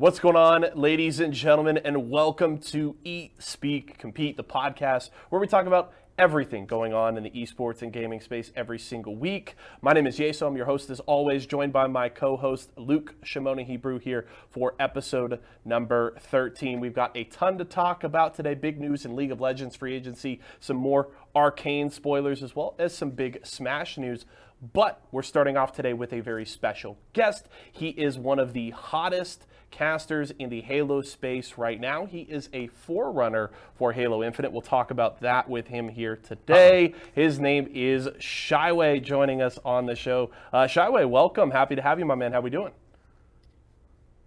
What's going on, ladies and gentlemen, and welcome to Eat, Speak, Compete, the podcast where we talk about everything going on in the esports and gaming space every single week. My name is Yeso. I'm your host, as always, joined by my co host, Luke Shimona Hebrew, here for episode number 13. We've got a ton to talk about today. Big news in League of Legends free agency, some more arcane spoilers, as well as some big Smash news. But we're starting off today with a very special guest. He is one of the hottest casters in the Halo space right now. He is a forerunner for Halo Infinite. We'll talk about that with him here today. His name is Shyway, joining us on the show. Uh, Shyway, welcome. Happy to have you, my man. How are we doing?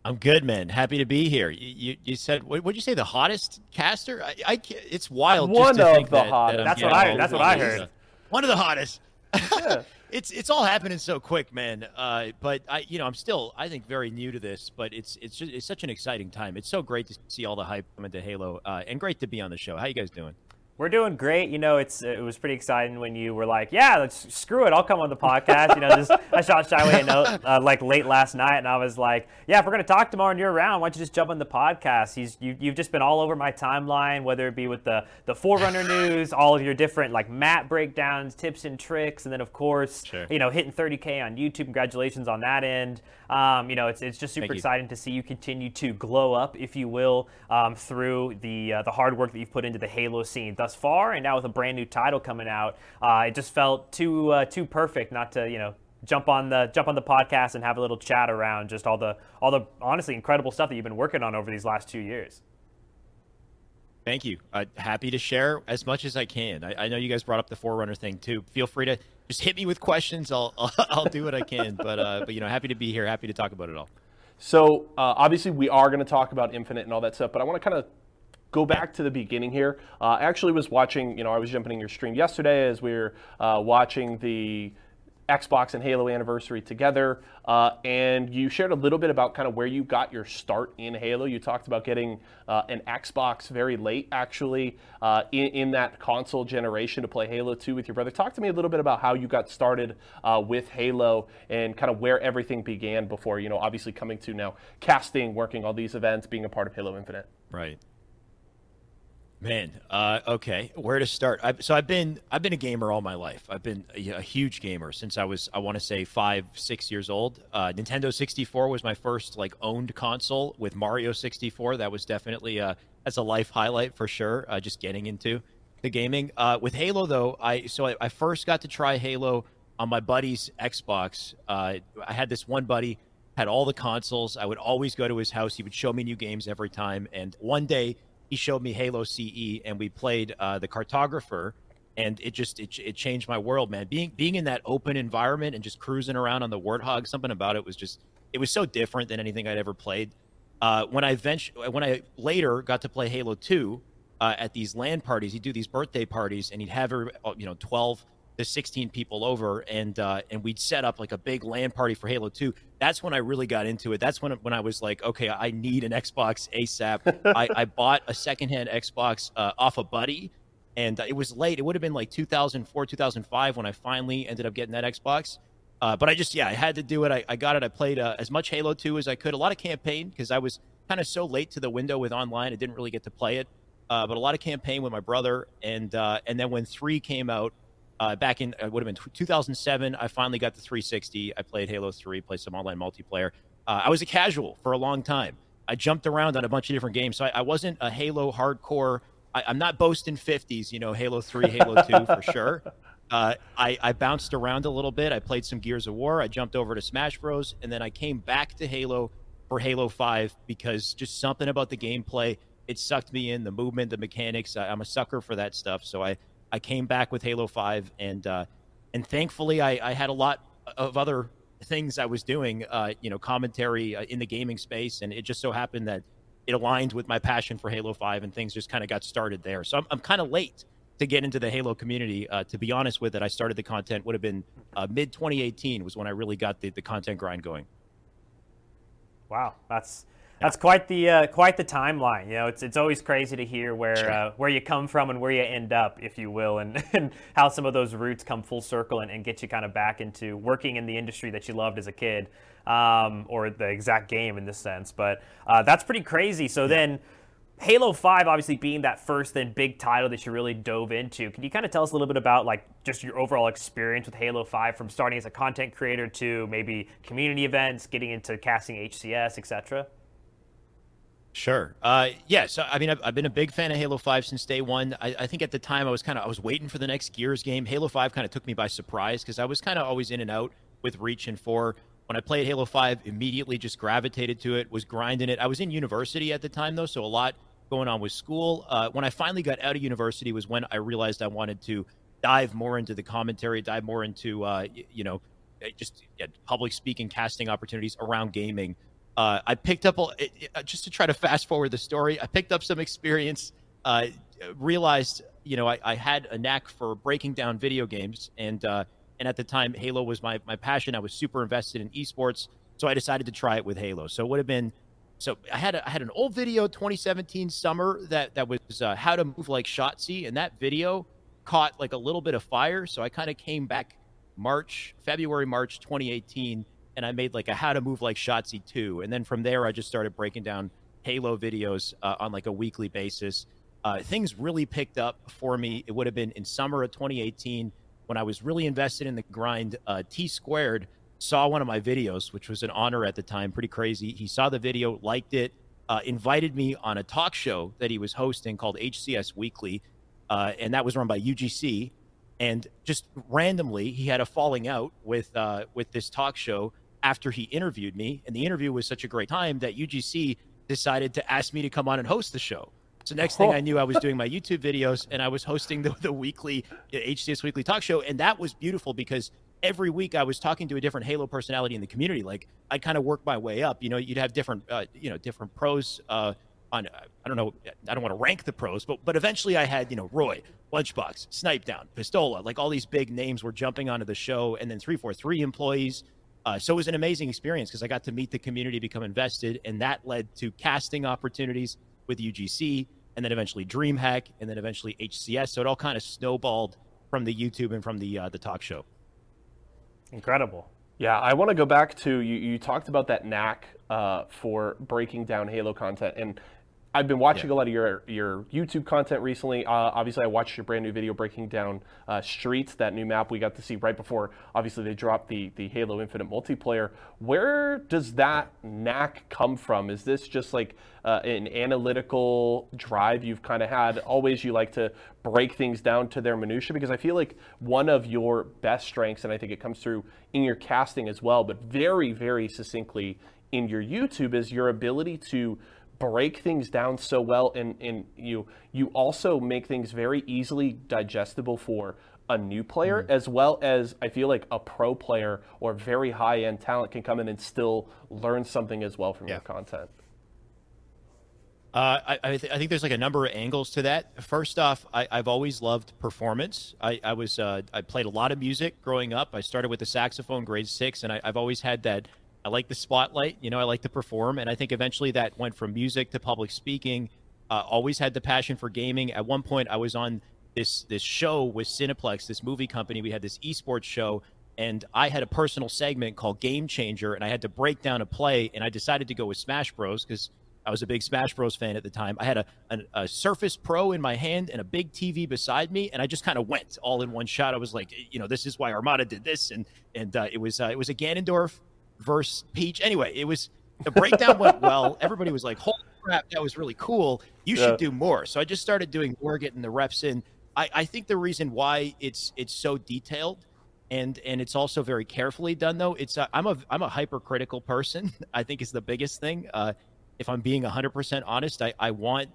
I'm good, man. Happy to be here. You, you, you said what would you say the hottest caster? I, I it's wild. One of the that, hottest. That that's what I. That's what I heard. One of the hottest. Yeah. it's it's all happening so quick, man. Uh, but I, you know, I'm still I think very new to this, but it's it's just it's such an exciting time. It's so great to see all the hype coming to Halo, uh, and great to be on the show. How you guys doing? We're doing great. You know, it's it was pretty exciting when you were like, "Yeah, let's screw it. I'll come on the podcast." You know, just I shot Shyway a note uh, like late last night, and I was like, "Yeah, if we're gonna talk tomorrow and you're around, why don't you just jump on the podcast?" He's you, you've just been all over my timeline, whether it be with the the Forerunner news, all of your different like map breakdowns, tips and tricks, and then of course, sure. you know, hitting 30k on YouTube. Congratulations on that end. Um, you know, it's it's just super exciting to see you continue to glow up, if you will, um, through the uh, the hard work that you've put into the Halo scene thus far, and now with a brand new title coming out, uh, it just felt too uh, too perfect not to you know jump on the jump on the podcast and have a little chat around just all the all the honestly incredible stuff that you've been working on over these last two years. Thank you. Uh, happy to share as much as I can. I, I, know you guys brought up the Forerunner thing too. Feel free to just hit me with questions. I'll I'll, I'll do what I can. But uh, but you know, happy to be here. Happy to talk about it all. So uh, obviously, we are going to talk about Infinite and all that stuff. But I want to kind of go back to the beginning here. Uh, I actually was watching, you know, I was jumping in your stream yesterday as we were uh, watching the Xbox and Halo anniversary together, uh, and you shared a little bit about kind of where you got your start in Halo. You talked about getting uh, an Xbox very late, actually, uh, in, in, that console generation to play Halo 2 with your brother. Talk to me a little bit about how you got started uh, with Halo and kind of where everything began before, you know, obviously coming to now casting, working all these events, being a part of Halo Infinite. Right. Man, uh, okay, where to start? I, so I've been I've been a gamer all my life. I've been a, a huge gamer since I was I want to say five six years old. Uh, Nintendo 64 was my first like owned console with Mario 64. That was definitely a as a life highlight for sure. Uh, just getting into the gaming uh, with Halo though. I so I, I, first got to try Halo on my buddy's Xbox. Uh, I had this one buddy had all the consoles. I would always go to his house. He would show me new games every time. And one day he showed me Halo CE, and we played uh, the Cartographer, and it just it, it changed my world, man. Being being in that open environment and just cruising around on the Warthog, something about it was just it was so different than anything I'd ever played. Uh, when I eventually, when I later got to play Halo Two uh, at these land parties, he'd do these birthday parties, and he'd have uh, you know twelve to 16 people over and uh, and we'd set up like a big LAN party for Halo 2. That's when I really got into it. That's when when I was like, okay, I need an Xbox ASAP. I, I bought a secondhand Xbox uh, off a buddy, and uh, it was late. It would have been like 2004, 2005 when I finally ended up getting that Xbox. Uh, but I just yeah, I had to do it. I, I got it. I played uh, as much Halo 2 as I could. A lot of campaign because I was kind of so late to the window with online. I didn't really get to play it. Uh, but a lot of campaign with my brother, and and then when three came out, uh, back in it uh, would have been 2007. I finally got the 360. I played Halo 3, played some online multiplayer. Uh, I was a casual for a long time. I jumped around on a bunch of different games, so I, I wasn't a Halo hardcore. I, am not boasting 50s, you know, Halo 3, Halo 2 for sure. Uh, I, I, bounced around a little bit. I played some Gears of War. I jumped over to Smash Bros. And then I came back to Halo for Halo 5 because just something about the gameplay, it sucked me in, the movement, the mechanics. I, I'm a sucker for that stuff. So I, I came back with Halo Five, and uh, and thankfully I, I, had a lot of other things I was doing, uh, you know, commentary uh, in the gaming space, and it just so happened that it aligned with my passion for Halo Five, and things just kind of got started there. So I'm, I'm kind of late to get into the Halo community. Uh, to be honest with it, I started the content would have been uh, mid 2018 was when I really got the, the content grind going. Wow, that's That's quite the uh, quite the timeline. You know, it's it's always crazy to hear where Sure. uh, where you come from and where you end up, if you will, and, and how some of those roots come full circle and, and get you kind of back into working in the industry that you loved as a kid, um, or the exact game in this sense. But uh, that's pretty crazy. So then. Halo 5 obviously being that first then big title that you really dove into. Can you kind of tell us a little bit about like just your overall experience with Halo 5 from starting as a content creator to maybe community events, getting into casting HCS, etc.? Sure. Uh, yeah. So I mean, I've, I've been a big fan of Halo Five since day one. I, I think at the time I was kind of I was waiting for the next Gears game. Halo Five kind of took me by surprise because I was kind of always in and out with Reach and Four. When I played Halo Five, immediately just gravitated to it. Was grinding it. I was in university at the time though, so a lot going on with school. Uh, when I finally got out of university was when I realized I wanted to dive more into the commentary, dive more into uh, you know just yeah, public speaking, casting opportunities around gaming uh, I picked up it, it- just to try to fast forward the story. I picked up some experience. Uh, realized you know I, I had a knack for breaking down video games, and uh, and at the time Halo was my my passion. I was super invested in esports, so I decided to try it with Halo. So it would have been. So I had a, I had an old video 2017 summer that that was uh, how to move like Shotzzy, and that video caught like a little bit of fire. So I kind of came back March, February, March 2018, and I made like a how to move like Shotzzy 2. And then from there, I just started breaking down Halo videos uh, on like a weekly basis. Uh, things really picked up for me. It would have been in summer of 2018 when I was really invested in the grind. Uh, T Squared saw one of my videos, which was an honor at the time, pretty crazy. He saw the video, liked it, uh, invited me on a talk show that he was hosting called HCS Weekly, uh, and that was run by UGC and just randomly he had a falling out with uh, with this talk show after he interviewed me and the interview was such a great time that UGC decided to ask me to come on and host the show. So next thing I knew I was doing my YouTube videos and I was hosting the, the weekly HCS weekly talk show and that was beautiful because every week I was talking to a different Halo personality in the community. Like I'd kind of worked my way up. You know you'd have different uh, you know different pros uh, on I don't know I don't want to rank the pros, but but eventually I had you know Roy, Lunchbox, Snipe Down, Pistola, like all these big names were jumping onto the show, and then three four three employees. Uh, so it was an amazing experience because I got to meet the community, become invested, and that led to casting opportunities with UGC, and then eventually DreamHack, and then eventually HCS. So it all kind of snowballed from the YouTube and from the uh, the talk show. Incredible. Yeah, I want to go back to you. You talked about that knack uh, for breaking down Halo content, and I've been watching a lot of your your YouTube content recently. Uh, obviously, I watched your brand new video breaking down uh, Streets, that new map we got to see right before. Obviously, they dropped the the Halo Infinite multiplayer. Where does that knack come from? Is this just like uh, an analytical drive you've kind of had? Always, you like to break things down to their minutia because I feel like one of your best strengths, and I think it comes through in your casting as well, but very very succinctly in your YouTube, is your ability to break things down so well and, and you you also make things very easily digestible for a new player as well as I feel like a pro player or very high end talent can come in and still learn something as well from your content. Uh, I, I, th- I think there's like a number of angles to that. First off, I, I've always loved performance. I, I was uh, I played a lot of music growing up. I started with the saxophone, grade six, and I, I've always had that. I like the spotlight. You know, I like to perform, and I think eventually that went from music to public speaking. Uh, always had the passion for gaming. At one point, I was on this this show with Cineplex, this movie company. We had this esports show, and I had a personal segment called Game Changer, and I had to break down a play, and I decided to go with Smash Bros because I was a big Smash Bros fan at the time. I had a, a, a Surface Pro in my hand and a big TV beside me, and I just kind of went all in one shot. I was like, you know, this is why Armada did this, and and uh, it was uh, it was a Ganondorf versus Peach. Anyway, it was the breakdown went well. Everybody was like, "Holy crap, that was really cool! You should Yeah. do more." So I just started doing more, getting the reps in. I, I think the reason why it's it's so detailed and and it's also very carefully done though it's uh, i'm a i'm a hypercritical person i think is the biggest thing uh if i'm being 100% honest i i want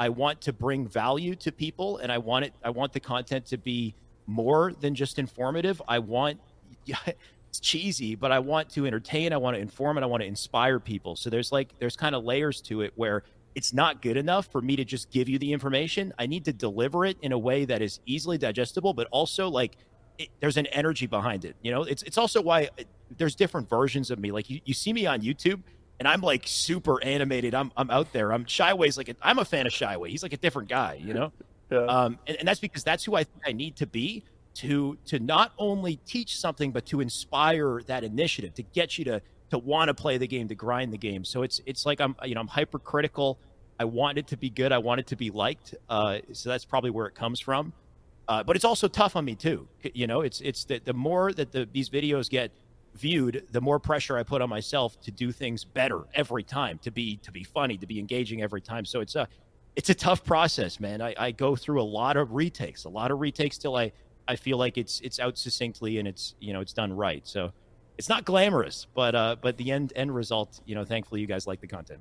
i want to bring value to people and i want it i want the content to be more than just informative i want it's cheesy but i want to entertain i want to inform and i want to inspire people so there's like there's kind of layers to it where it's not good enough for me to just give you the information i need to deliver it in a way that is easily digestible but also like it, there's an energy behind it. You know, it's it's also why uh, there's different versions of me. Like you, you see me on YouTube, and I'm like super animated. I'm I'm out there. I'm Shyway's like a, I'm a fan of Shyway. He's like a different guy, you know. Yeah. Um, and, and that's because that's who I think I need to be to to not only teach something but to inspire that initiative to get you to to want to play the game to grind the game. So it's it's like i'm you know i'm hypercritical. I want it to be good. I want it to be liked. Uh, so that's probably where it comes from. Uh, but it's also tough on me too. You know it's it's the, the more that the, these videos get viewed the more pressure i put on myself to do things better every time to be to be funny to be engaging every time. So it's a it's a tough process man. I, I go through a lot of retakes a lot of retakes till i I feel like it's it's out succinctly and it's you know it's done right. So it's not glamorous, but uh, but the end end result, you know, thankfully you guys like the content.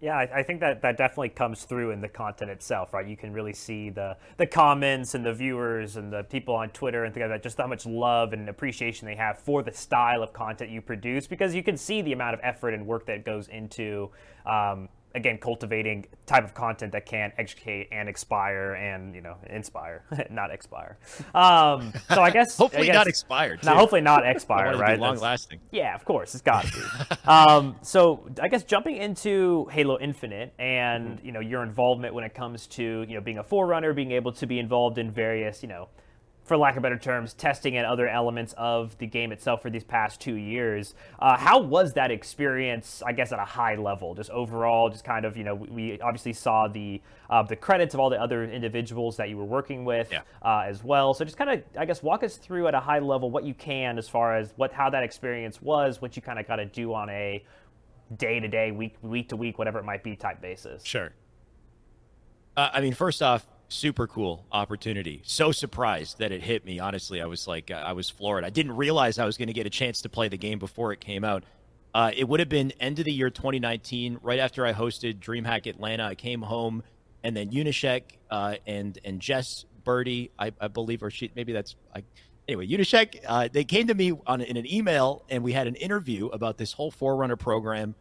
Yeah, I, I, think that that definitely comes through in the content itself, right? You can really see the the comments and the viewers and the people on Twitter and things like that, just how much love and appreciation they have for the style of content you produce, because you can see the amount of effort and work that goes into um, again cultivating type of content that can educate and expire and you know inspire not expire. Um, so i guess hopefully I guess, not expired now hopefully not expire right? Long lasting yeah of course it's got to be. Um, so i guess jumping into halo infinite and mm-hmm. you know your involvement when it comes to you know being a forerunner being able to be involved in various you know for lack of better terms, testing and other elements of the game itself for these past two years. Uh, how was that experience? I guess at a high level, just overall, just kind of you know, we obviously saw the uh, the credits of all the other individuals that you were working with yeah. uh, as well. So just kind of, I guess, walk us through at a high level what you can as far as what how that experience was, what you kind of got to do on a day to day, week week to week, whatever it might be, type basis. Sure. Uh, I mean, first off, super cool opportunity. So surprised that it hit me. Honestly, I was like, I was floored. I didn't realize I was going to get a chance to play the game before it came out. Uh, it would have been end of the year 2019, right after I hosted DreamHack Atlanta. I came home, and then Unyshek uh, and and Jess Birdie, I, I, believe, or she maybe that's I, anyway. Unyshek, uh, they came to me on in an email, and we had an interview about this whole Forerunner program.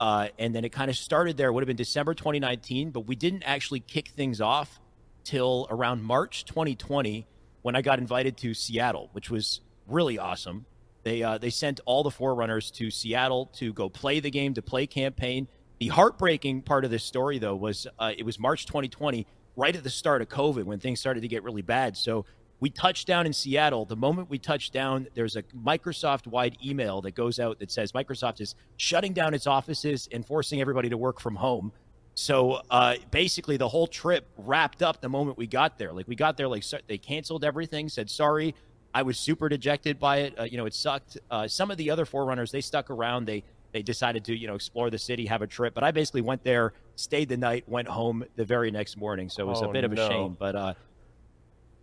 Uh, and then it kind of started there. It would have been December 2019, but we didn't actually kick things off till around March 2020 when I got invited to Seattle, which was really awesome. They uh, they sent all the forerunners to Seattle to go play the game, to play campaign. The heartbreaking part of this story, though, was uh, it was March 2020, right at the start of COVID, when things started to get really bad. So we touched down in Seattle. The moment we touched down, there's a Microsoft wide email that goes out that says Microsoft is shutting down its offices and forcing everybody to work from home. So uh, basically, the whole trip wrapped up the moment we got there. Like we got there, like they canceled everything, said sorry. I was super dejected by it. Uh, you know, it sucked. Uh, some of the other forerunners they stuck around. They they decided to you know explore the city, have a trip. But I basically went there, stayed the night, went home the very next morning. So it was oh, a bit of a shame. But uh,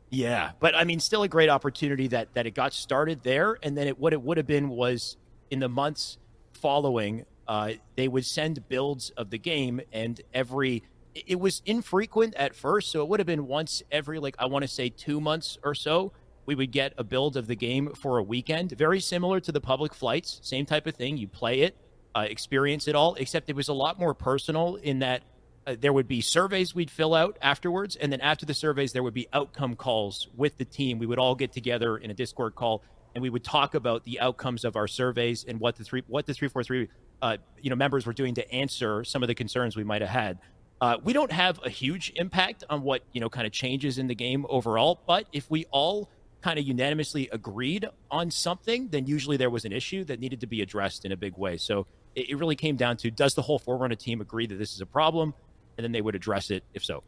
yeah, but I mean, still a great opportunity that that it got started there, and then it what it would have been was in the months following uh, they would send builds of the game, and every it was infrequent at first, so it would have been once every like I want to say two months or so. We would get a build of the game for a weekend, very similar to the public flights, same type of thing. You play it, uh, experience it all, except it was a lot more personal in that uh, there would be surveys we'd fill out afterwards, and then after the surveys, there would be outcome calls with the team. We would all get together in a Discord call, and we would talk about the outcomes of our surveys and what the three what the three four three uh, you know members were doing to answer some of the concerns we might have had. Uh, we don't have a huge impact on what you know kind of changes in the game overall, but if we all kind of unanimously agreed on something, then usually there was an issue that needed to be addressed in a big way. So it, it really came down to does the whole Forerunner team agree that this is a problem, and then they would address it if so.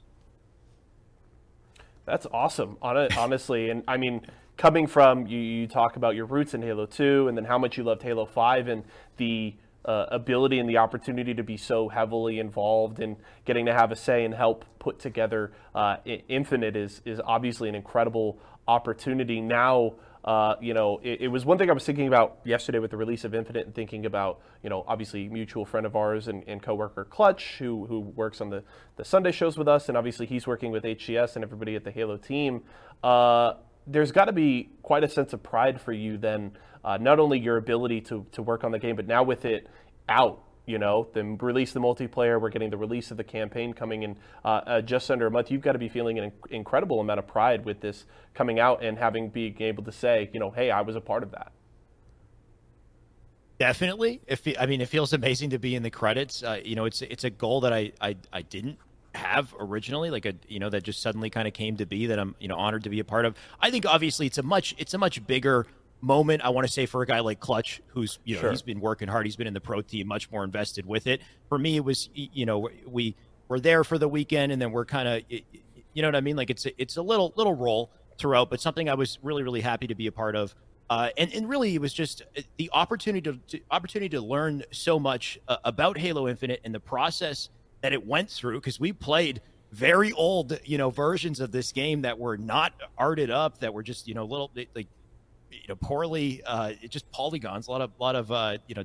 That's awesome, honestly, and I mean coming from you, you talk about your roots in Halo 2 and then how much you loved Halo 5 and the uh, ability and the opportunity to be so heavily involved and getting to have a say and help put together uh, Infinite is, is obviously an incredible opportunity. Now, uh, you know, it, it, was one thing I was thinking about yesterday with the release of Infinite and thinking about, you know, obviously mutual friend of ours and, and coworker Clutch, who, who works on the, the Sunday shows with us, and obviously he's working with HCS and everybody at the Halo team. Uh, there's got to be quite a sense of pride for you then uh, not only your ability to, to work on the game, but now with it out, you know, the release the multiplayer, we're getting the release of the campaign coming in uh, uh, just under a month. You've got to be feeling an incredible amount of pride with this coming out and having being able to say, you know, hey, I was a part of that. Definitely. If I mean, it feels amazing to be in the credits. Uh, you know, it's it's a goal that I I, I didn't have originally like a you know that just suddenly kind of came to be that I'm you know honored to be a part of. I think obviously it's a much it's a much bigger moment I want to say for a guy like Clutch who's you know sure. he's been working hard he's been in the pro team much more invested with it. For me it was you know we we're there for the weekend and then we're kind of you know what I mean like it's a, it's a little little role throughout but something I was really really happy to be a part of. Uh, and, and really, it was just uh, the opportunity to, to opportunity to learn so much uh, about Halo Infinite and the process that it went through because we played very old, you know, versions of this game that were not arted up, that were just, you know, little like, you know, poorly, uh, just polygons. A lot of, lot of, uh, you know,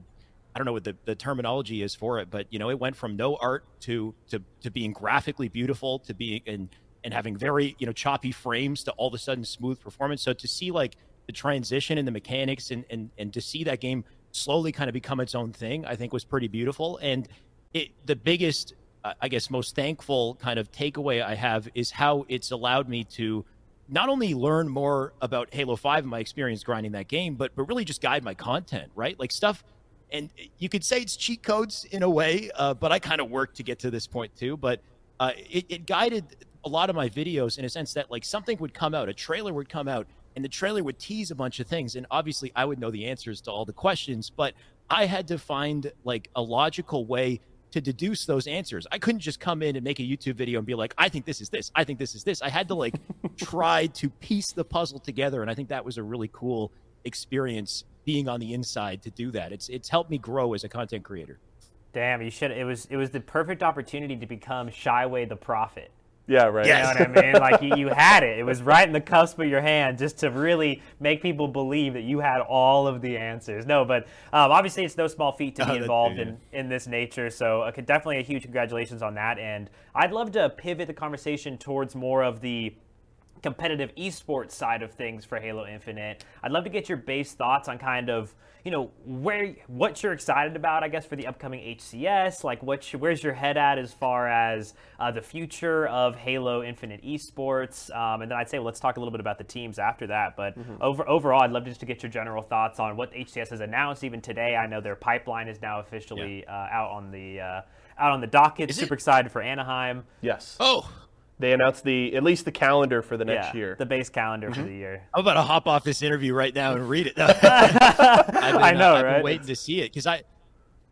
I don't know what the, the terminology is for it, but you know, it went from no art to to to being graphically beautiful to being and and having very you know choppy frames to all of a sudden smooth performance. So to see like the transition and the mechanics and and and to see that game slowly kind of become its own thing, I think was pretty beautiful. And it the biggest I guess, most thankful kind of takeaway I have is how it's allowed me to not only learn more about Halo 5 and my experience grinding that game, but but really just guide my content, right? Like stuff, and you could say it's cheat codes in a way, uh, but I kind of worked to get to this point too. But uh, it, it guided a lot of my videos in a sense that like something would come out, a trailer would come out, and the trailer would tease a bunch of things, and obviously I would know the answers to all the questions, but I had to find like a logical way to deduce those answers. I couldn't just come in and make a YouTube video and be like, I think this is this. I think this is this. I had to like try to piece the puzzle together. And I think that was a really cool experience being on the inside to do that. It's it's helped me grow as a content creator. Damn, you should it was it was the perfect opportunity to become Shyway the Prophet. Yeah, right. You know what I mean? Like you, you, had it. It was right in the cusp of your hand just to really make people believe that you had all of the answers. No, but um, obviously it's no small feat to be oh, involved in, in this nature. So uh, definitely a huge congratulations on that. And I'd love to pivot the conversation towards more of the competitive esports side of things for Halo Infinite. I'd love to get your base thoughts on kind of you know where what you're excited about i guess for the upcoming hcs like what where's your head at as far as uh, the future of halo infinite esports um, and then i'd say well, let's talk a little bit about the teams after that but mm-hmm. over, overall i'd love just to get your general thoughts on what hcs has announced even today i know their pipeline is now officially yeah. uh, out on the uh, out on the docket is super it? excited for anaheim yes oh they announced the at least the calendar for the next yeah, year. The base calendar mm-hmm. for the year. I'm about to hop off this interview right now and read it. been, I know, uh, right? waiting to see it because I,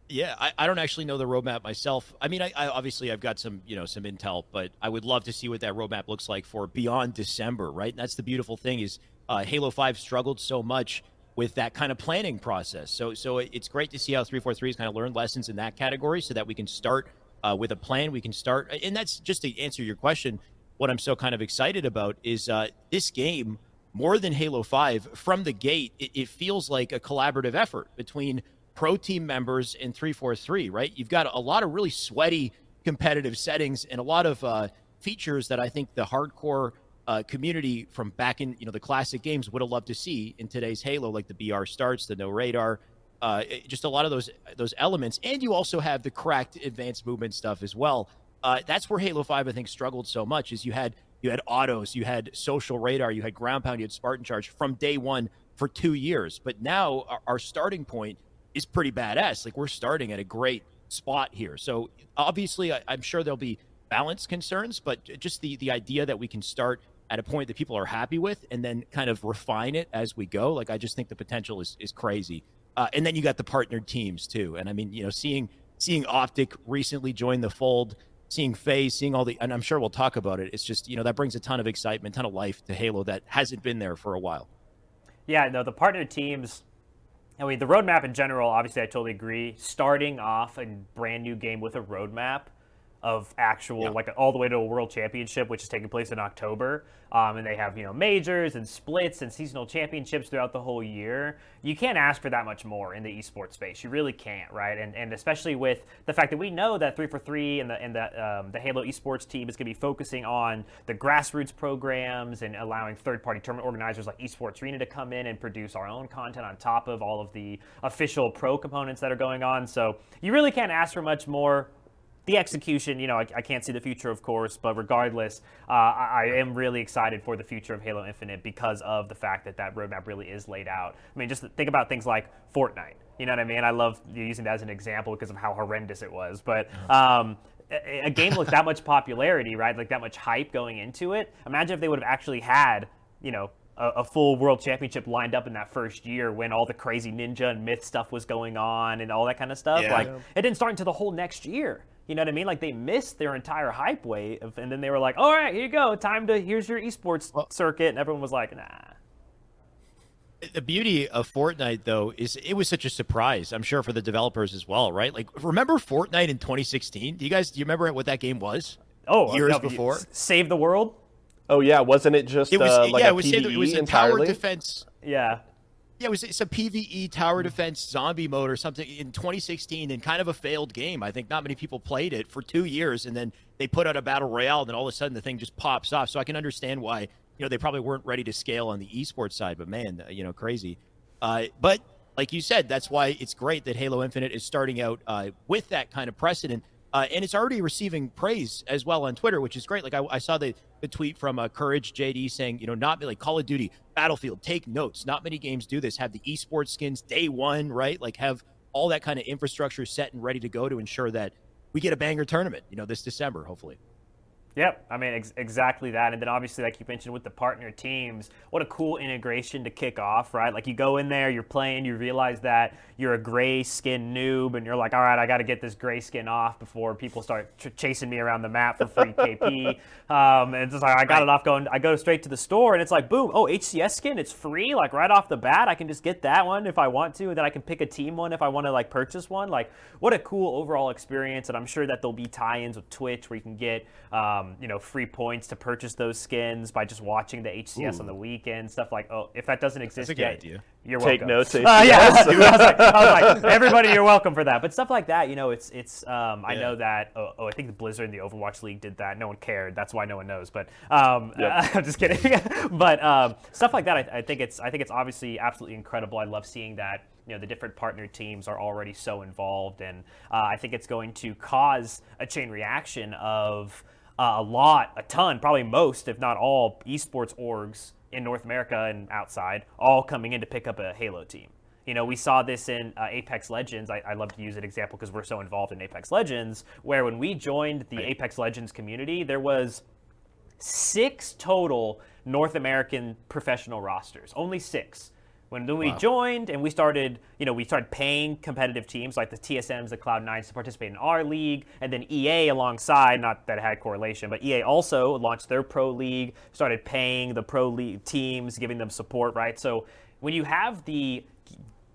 yeah, I, I don't actually know the roadmap myself. I mean, I, I, obviously I've got some you know some intel, but I would love to see what that roadmap looks like for beyond December. Right, and that's the beautiful thing is uh, Halo Five struggled so much with that kind of planning process. So so it's great to see how 343 has kind of learned lessons in that category, so that we can start uh, with a plan. We can start, and that's just to answer your question what I'm so kind of excited about is uh, this game, more than Halo 5, from the gate, it, it, feels like a collaborative effort between pro team members and 343, right? You've got a lot of really sweaty competitive settings and a lot of uh, features that I think the hardcore uh, community from back in you know the classic games would have loved to see in today's Halo, like the BR starts, the no radar, uh, just a lot of those those elements. And you also have the cracked advanced movement stuff as well uh, that's where Halo Five I think struggled so much. Is you had you had autos, you had social radar, you had ground pound, you had Spartan charge from day one for two years. But now our, our starting point is pretty badass. Like we're starting at a great spot here. So obviously, I, I'm sure there'll be balance concerns, but just the the idea that we can start at a point that people are happy with and then kind of refine it as we go. Like I just think the potential is is crazy. Uh, and then you got the partnered teams too. And I mean, you know, seeing seeing Optic recently join the fold, seeing FaZe, seeing all the, and I'm sure we'll talk about it. It's just, you know, that brings a ton of excitement, ton of life to Halo that hasn't been there for a while. Yeah, no, the partnered teams, I mean, the roadmap in general, obviously, I totally agree. Starting off a brand new game with a roadmap of actual yeah. like all the way to a world championship which is taking place in october um, and they have you know majors and splits and seasonal championships throughout the whole year. You can't ask for that much more in the esports space. You really can't right? And and especially with the fact that we know that 343 and the and the, um, the halo esports team is going to be focusing on the grassroots programs and allowing third party tournament organizers like esports arena to come in and produce our own content on top of all of the official pro components that are going on. So you really can't ask for much more the execution, you know, I, I, can't see the future, of course, but regardless, uh, I, I, am really excited for the future of Halo Infinite because of the fact that that roadmap really is laid out. I mean, just think about things like Fortnite. You know what I mean? I love using that as an example because of how horrendous it was. But um, a, a game with that much popularity, right? Like that much hype going into it. Imagine if they would have actually had, you know, a, a, full world championship lined up in that first year when all the crazy ninja and myth stuff was going on and all that kind of stuff. Yeah. Like it didn't start until the whole next year. You know what I mean? Like they missed their entire hype wave, and then they were like, "All right, here you go. Time to here's your esports well, circuit," and everyone was like, "Nah." The beauty of Fortnite, though, is it was such a surprise. I'm sure for the developers as well, right? Like, remember Fortnite in 2016? Do you guys do you remember what that game was? Oh, years no, before, Save the World. Oh yeah, wasn't it just it was, uh, like yeah, it was, PvE it was a entirely? tower defense. Yeah, yeah, it was it's a PVE tower defense zombie mode or something in 2016 and kind of a failed game. I think not many people played it for two years and then they put out a battle royale and then all of a sudden the thing just pops off. So I can understand why, you know, they probably weren't ready to scale on the esports side, but man, you know, crazy. Uh, but like you said, that's why it's great that Halo Infinite is starting out uh, with that kind of precedent uh, and it's already receiving praise as well on Twitter, which is great. Like I, I saw the, the tweet from uh, Courage JD saying, you know, not like Call of Duty, Battlefield, take notes. Not many games do this. Have the esports skins day one, right? Like have all that kind of infrastructure set and ready to go to ensure that we get a banger tournament, you know, this December, hopefully. Yep, I mean ex- exactly that, and then obviously, like you mentioned, with the partner teams, what a cool integration to kick off, right? Like you go in there, you're playing, you realize that you're a gray skin noob, and you're like, all right, I got to get this gray skin off before people start ch- chasing me around the map for free KP. Um, and it's just like I got it off going. I go straight to the store, and it's like, boom, oh HCS skin, it's free, like right off the bat. I can just get that one if I want to, and then I can pick a team one if I want to like purchase one. Like, what a cool overall experience, and I'm sure that there'll be tie-ins with Twitch where you can get. Um, um, you know, free points to purchase those skins by just watching the HCS Ooh. on the weekend, stuff like. Oh, if that doesn't exist yet, idea. you're Take welcome. notes. Uh, yeah, I was, like, I was, like, everybody, you're welcome for that. But stuff like that, you know, it's it's. Um, I know that. Oh, oh, I think the Blizzard and the Overwatch League did that. No one cared. That's why no one knows. But um, yep. I'm just kidding. but um, stuff like that, I, I think it's I think it's obviously absolutely incredible. I love seeing that you know the different partner teams are already so involved, and uh, I think it's going to cause a chain reaction of uh, a lot, a ton, probably most, if not all, esports orgs in North America and outside, all coming in to pick up a Halo team. You know, we saw this in uh, Apex Legends. I, I, love to use an example because we're so involved in Apex Legends, where when we joined the right. Apex Legends community, there was six total North American professional rosters. Only six. When we wow. joined and we started, you know, we started paying competitive teams like the TSMs, the Cloud9s to participate in our league, and then EA alongside, not that it had correlation, but EA also launched their pro league, started paying the pro league teams, giving them support, right? So when you have the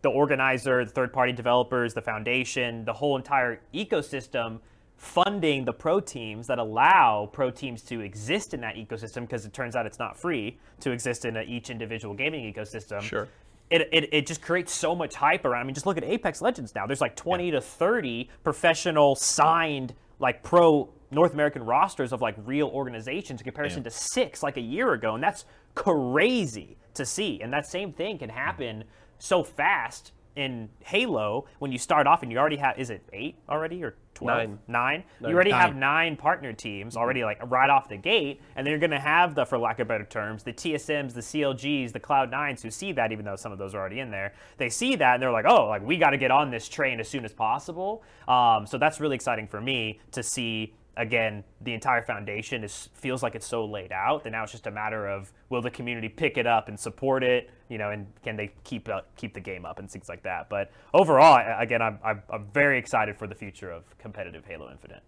the organizer, the third party developers, the foundation, the whole entire ecosystem funding the pro teams that allow pro teams to exist in that ecosystem because it turns out it's not free to exist in a, each individual gaming ecosystem. Sure it, it, it just creates so much hype around. I mean, just look at Apex Legends now. There's like 20 yeah. to 30 professional signed like pro North American rosters of like real organizations in comparison yeah. to six like a year ago, and that's crazy to see. And that same thing can happen so fast in Halo when you start off and you already have is it eight already or 12 nine, nine? you already nine. have nine. partner teams already like right off the gate and then you're going to have the for lack of better terms the TSMs the CLGs the cloud nines who see that even though some of those are already in there. They see that and they're like oh like we got to get on this train as soon as possible. Um, so that's really exciting for me to see again, the entire foundation is feels like it's so laid out that now it's just a matter of will the community pick it up and support it, you know, and can they keep uh, keep the game up and things like that. But overall, again, I'm, I'm, I'm very excited for the future of competitive Halo Infinite.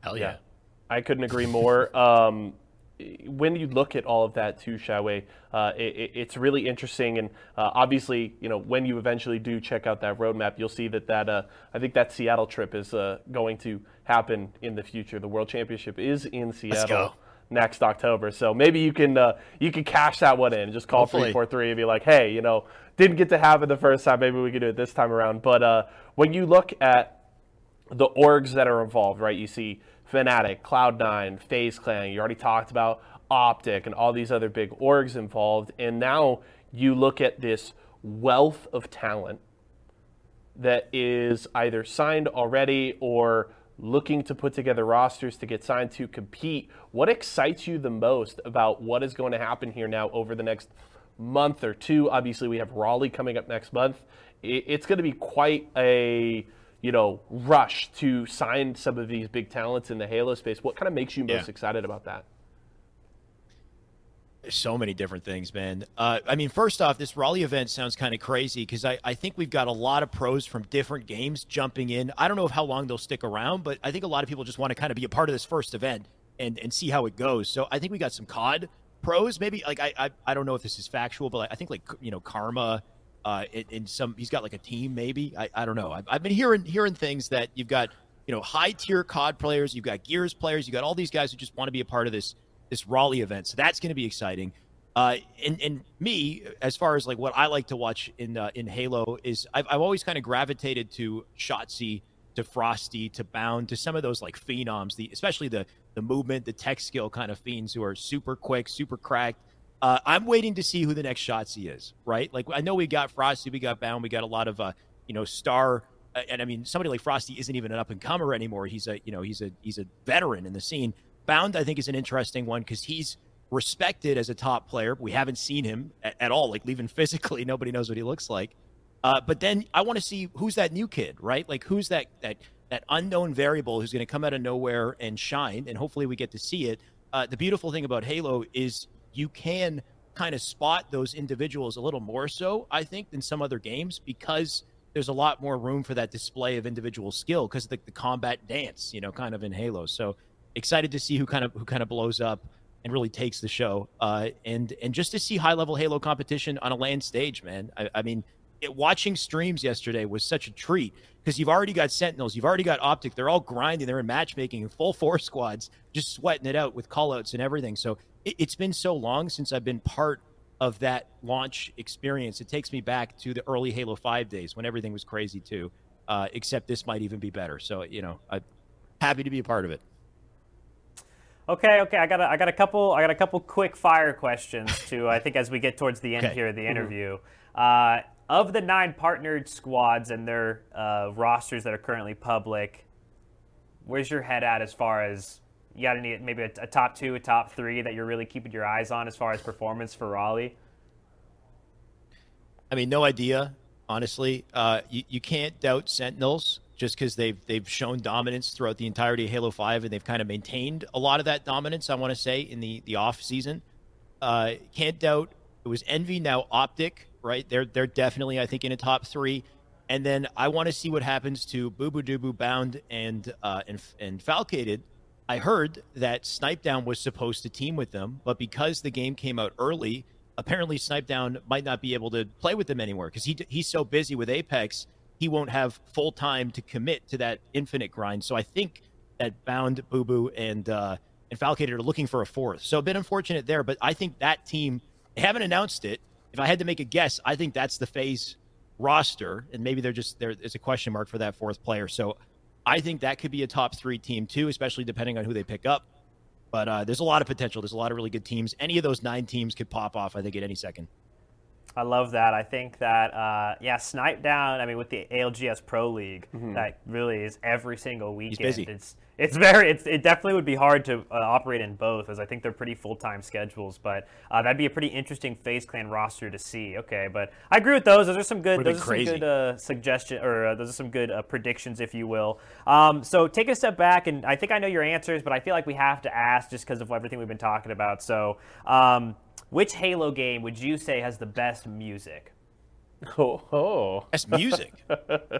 Hell yeah. yeah. I couldn't agree more. Um, when you look at all of that too, Shyway, uh, it, it's really interesting. And uh, obviously, you know, when you eventually do check out that roadmap, you'll see that that uh, I think that Seattle trip is uh, going to happen in the future. The World Championship is in Seattle next October, so maybe you can uh, you can cash that one in. Just call three four three and be like, hey, you know, didn't get to have it the first time. Maybe we can do it this time around. But uh, when you look at the orgs that are involved, right? You see Fnatic, Cloud9, FaZe Clan. You already talked about Optic and all these other big orgs involved. And now you look at this wealth of talent that is either signed already or looking to put together rosters to get signed to compete. What excites you the most about what is going to happen here now over the next month or two? Obviously, we have Raleigh coming up next month. It's going to be quite a you know rush to sign some of these big talents in the Halo space. What kind of makes you most Yeah. excited about that? So many different things, man. Uh, I mean, first off, this Raleigh event sounds kind of crazy because I, I think we've got a lot of pros from different games jumping in. I don't know how long they'll stick around, but I think a lot of people just want to kind of be a part of this first event and, and see how it goes. So I think we got some COD pros, maybe. Like, I, I, I don't know if this is factual, but I think, like, you know, Karma. Uh, in, in some, he's got like a team, maybe. I, I don't know. I've, I've been hearing hearing things that you've got, you know, high tier COD players, you've got Gears players, you've got all these guys who just want to be a part of this this Raleigh event. So that's going to be exciting. Uh, and, and me, as far as like what I like to watch in uh, in Halo is I've, I've always kind of gravitated to Shotzzy, to Frosty, to Bound, to some of those like phenoms, the especially the the movement, the tech skill kind of fiends who are super quick, super cracked. Uh, I'm waiting to see who the next Shotzzy is. Right? Like I know we got Frosty, we got Bound, we got a lot of uh, you know star uh, and I mean somebody like Frosty isn't even an up and comer anymore. He's a you know he's a he's a veteran in the scene. Bound I think is an interesting one because he's respected as a top player. But we haven't seen him at, at all. Like even physically, nobody knows what he looks like. Uh, but then I want to see who's that new kid, right? Like who's that that that unknown variable who's going to come out of nowhere and shine, and hopefully we get to see it. Uh, the beautiful thing about Halo is you can kind of spot those individuals a little more so, I think, than some other games because there's a lot more room for that display of individual skill because the, the combat dance, you know, kind of in Halo. So excited to see who kind of who kind of blows up and really takes the show, uh, and and just to see high level Halo competition on a land stage, man. I, I mean, it, watching streams yesterday was such a treat because you've already got Sentinels, you've already got Optic. They're all grinding, they're in matchmaking, in full four squads, just sweating it out with callouts and everything. So it, it's been so long since I've been part of that launch experience. It takes me back to the early Halo Five days when everything was crazy too. Uh, except this might even be better. So you know, I'm happy to be a part of it. Okay, okay. I got a, I got a couple I got a couple quick fire questions to I think as we get towards the end Okay. here of the interview. Uh, of the nine partnered squads and their uh, rosters that are currently public, where's your head at as far as you got any maybe a, a top two, a top three that you're really keeping your eyes on as far as performance for Raleigh? I mean, no idea, honestly. Uh, you, you can't doubt Sentinels just because they've they've shown dominance throughout the entirety of Halo Five, and they've kind of maintained a lot of that dominance. I want to say in the the off season, uh, can't doubt it was Envy now Optic, right? They're they're definitely I think in a top three, and then I want to see what happens to Bubu Dubu Bound and uh, and and Falcated. I heard that Snipedown was supposed to team with them, but because the game came out early, apparently Snipedown might not be able to play with them anymore because he he's so busy with Apex, he won't have full time to commit to that infinite grind. So I think that Bound, Bubu, and uh, and Falcated are looking for a fourth. So a bit unfortunate there, but I think that team they haven't announced it. If I had to make a guess, I think that's the FaZe roster, and maybe they're just there is a question mark for that fourth player. So I think that could be a top three team too, especially depending on who they pick up. But uh, there's a lot of potential. There's a lot of really good teams. Any of those nine teams could pop off, I think, at any second. I love that. I think that uh, yeah, snipe down. I mean, with the ALGS Pro League, that really is every single weekend. busy. It's it's very it's, it definitely would be hard to uh, operate in both, as I think they're pretty full time schedules. But uh, that'd be a pretty interesting FaZe Clan roster to see. Okay, but I agree with those. Those are some good. Would've Those are some good uh, suggestion or uh, those are some good uh, predictions, if you will. Um, so take a step back, and I think I know your answers, but I feel like we have to ask just because of everything we've been talking about. So. Um, which Halo game would you say has the best music? Oh, oh. That's music.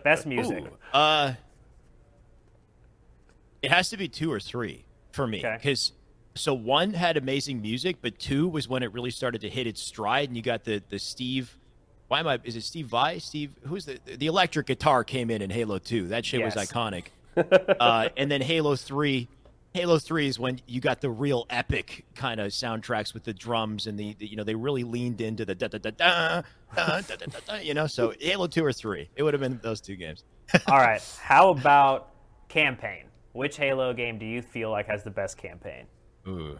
Best music. Ooh, uh, it has to be two or three for me because. Okay. So one had amazing music, but two was when it really started to hit its stride, and you got the the Steve why am I? Is it Steve Vai? Steve, who's the the electric guitar came in in Halo Two. That shit yes. was iconic. uh, and then Halo Three, Halo Three is when you got the real epic kind of soundtracks with the drums and the, the, you know they really leaned into the da da da da da da da, da, da you know. So Halo Two or Three, it would have been those two games. All right, how about campaign? Which Halo game do you feel like has the best campaign? Ooh.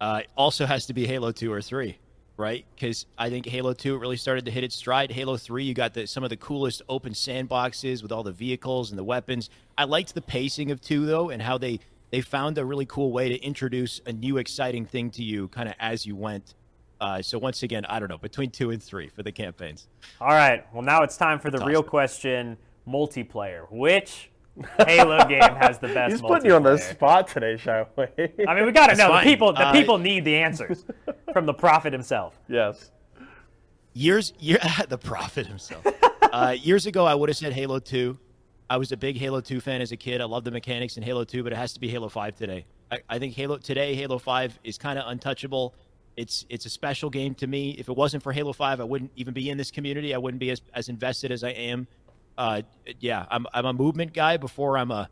Uh, also has to be Halo 2 or 3, right? Because I think Halo 2 really started to hit its stride. Halo 3, you got the, some of the coolest open sandboxes with all the vehicles and the weapons. I liked the pacing of 2, though, and how they, they found a really cool way to introduce a new exciting thing to you kind of as you went. Uh, so once again, I don't know, between 2 and 3 for the campaigns. All right. Well, now it's time for the real question multiplayer. Which Halo game has the best He's putting you on the spot today, Shyway. I mean, we got to That's know. fine. The people, the Uh, people need the answers from the prophet himself. yes. years year the prophet himself uh, years ago i would have said halo 2 i was a big halo 2 fan as a kid i love the mechanics in halo 2 but it has to be halo 5 today i, I think halo today halo 5 is kind of untouchable it's it's a special game to me if it wasn't for halo 5 i wouldn't even be in this community i wouldn't be as, as invested as i am uh, yeah I'm, I'm a movement guy before i'm a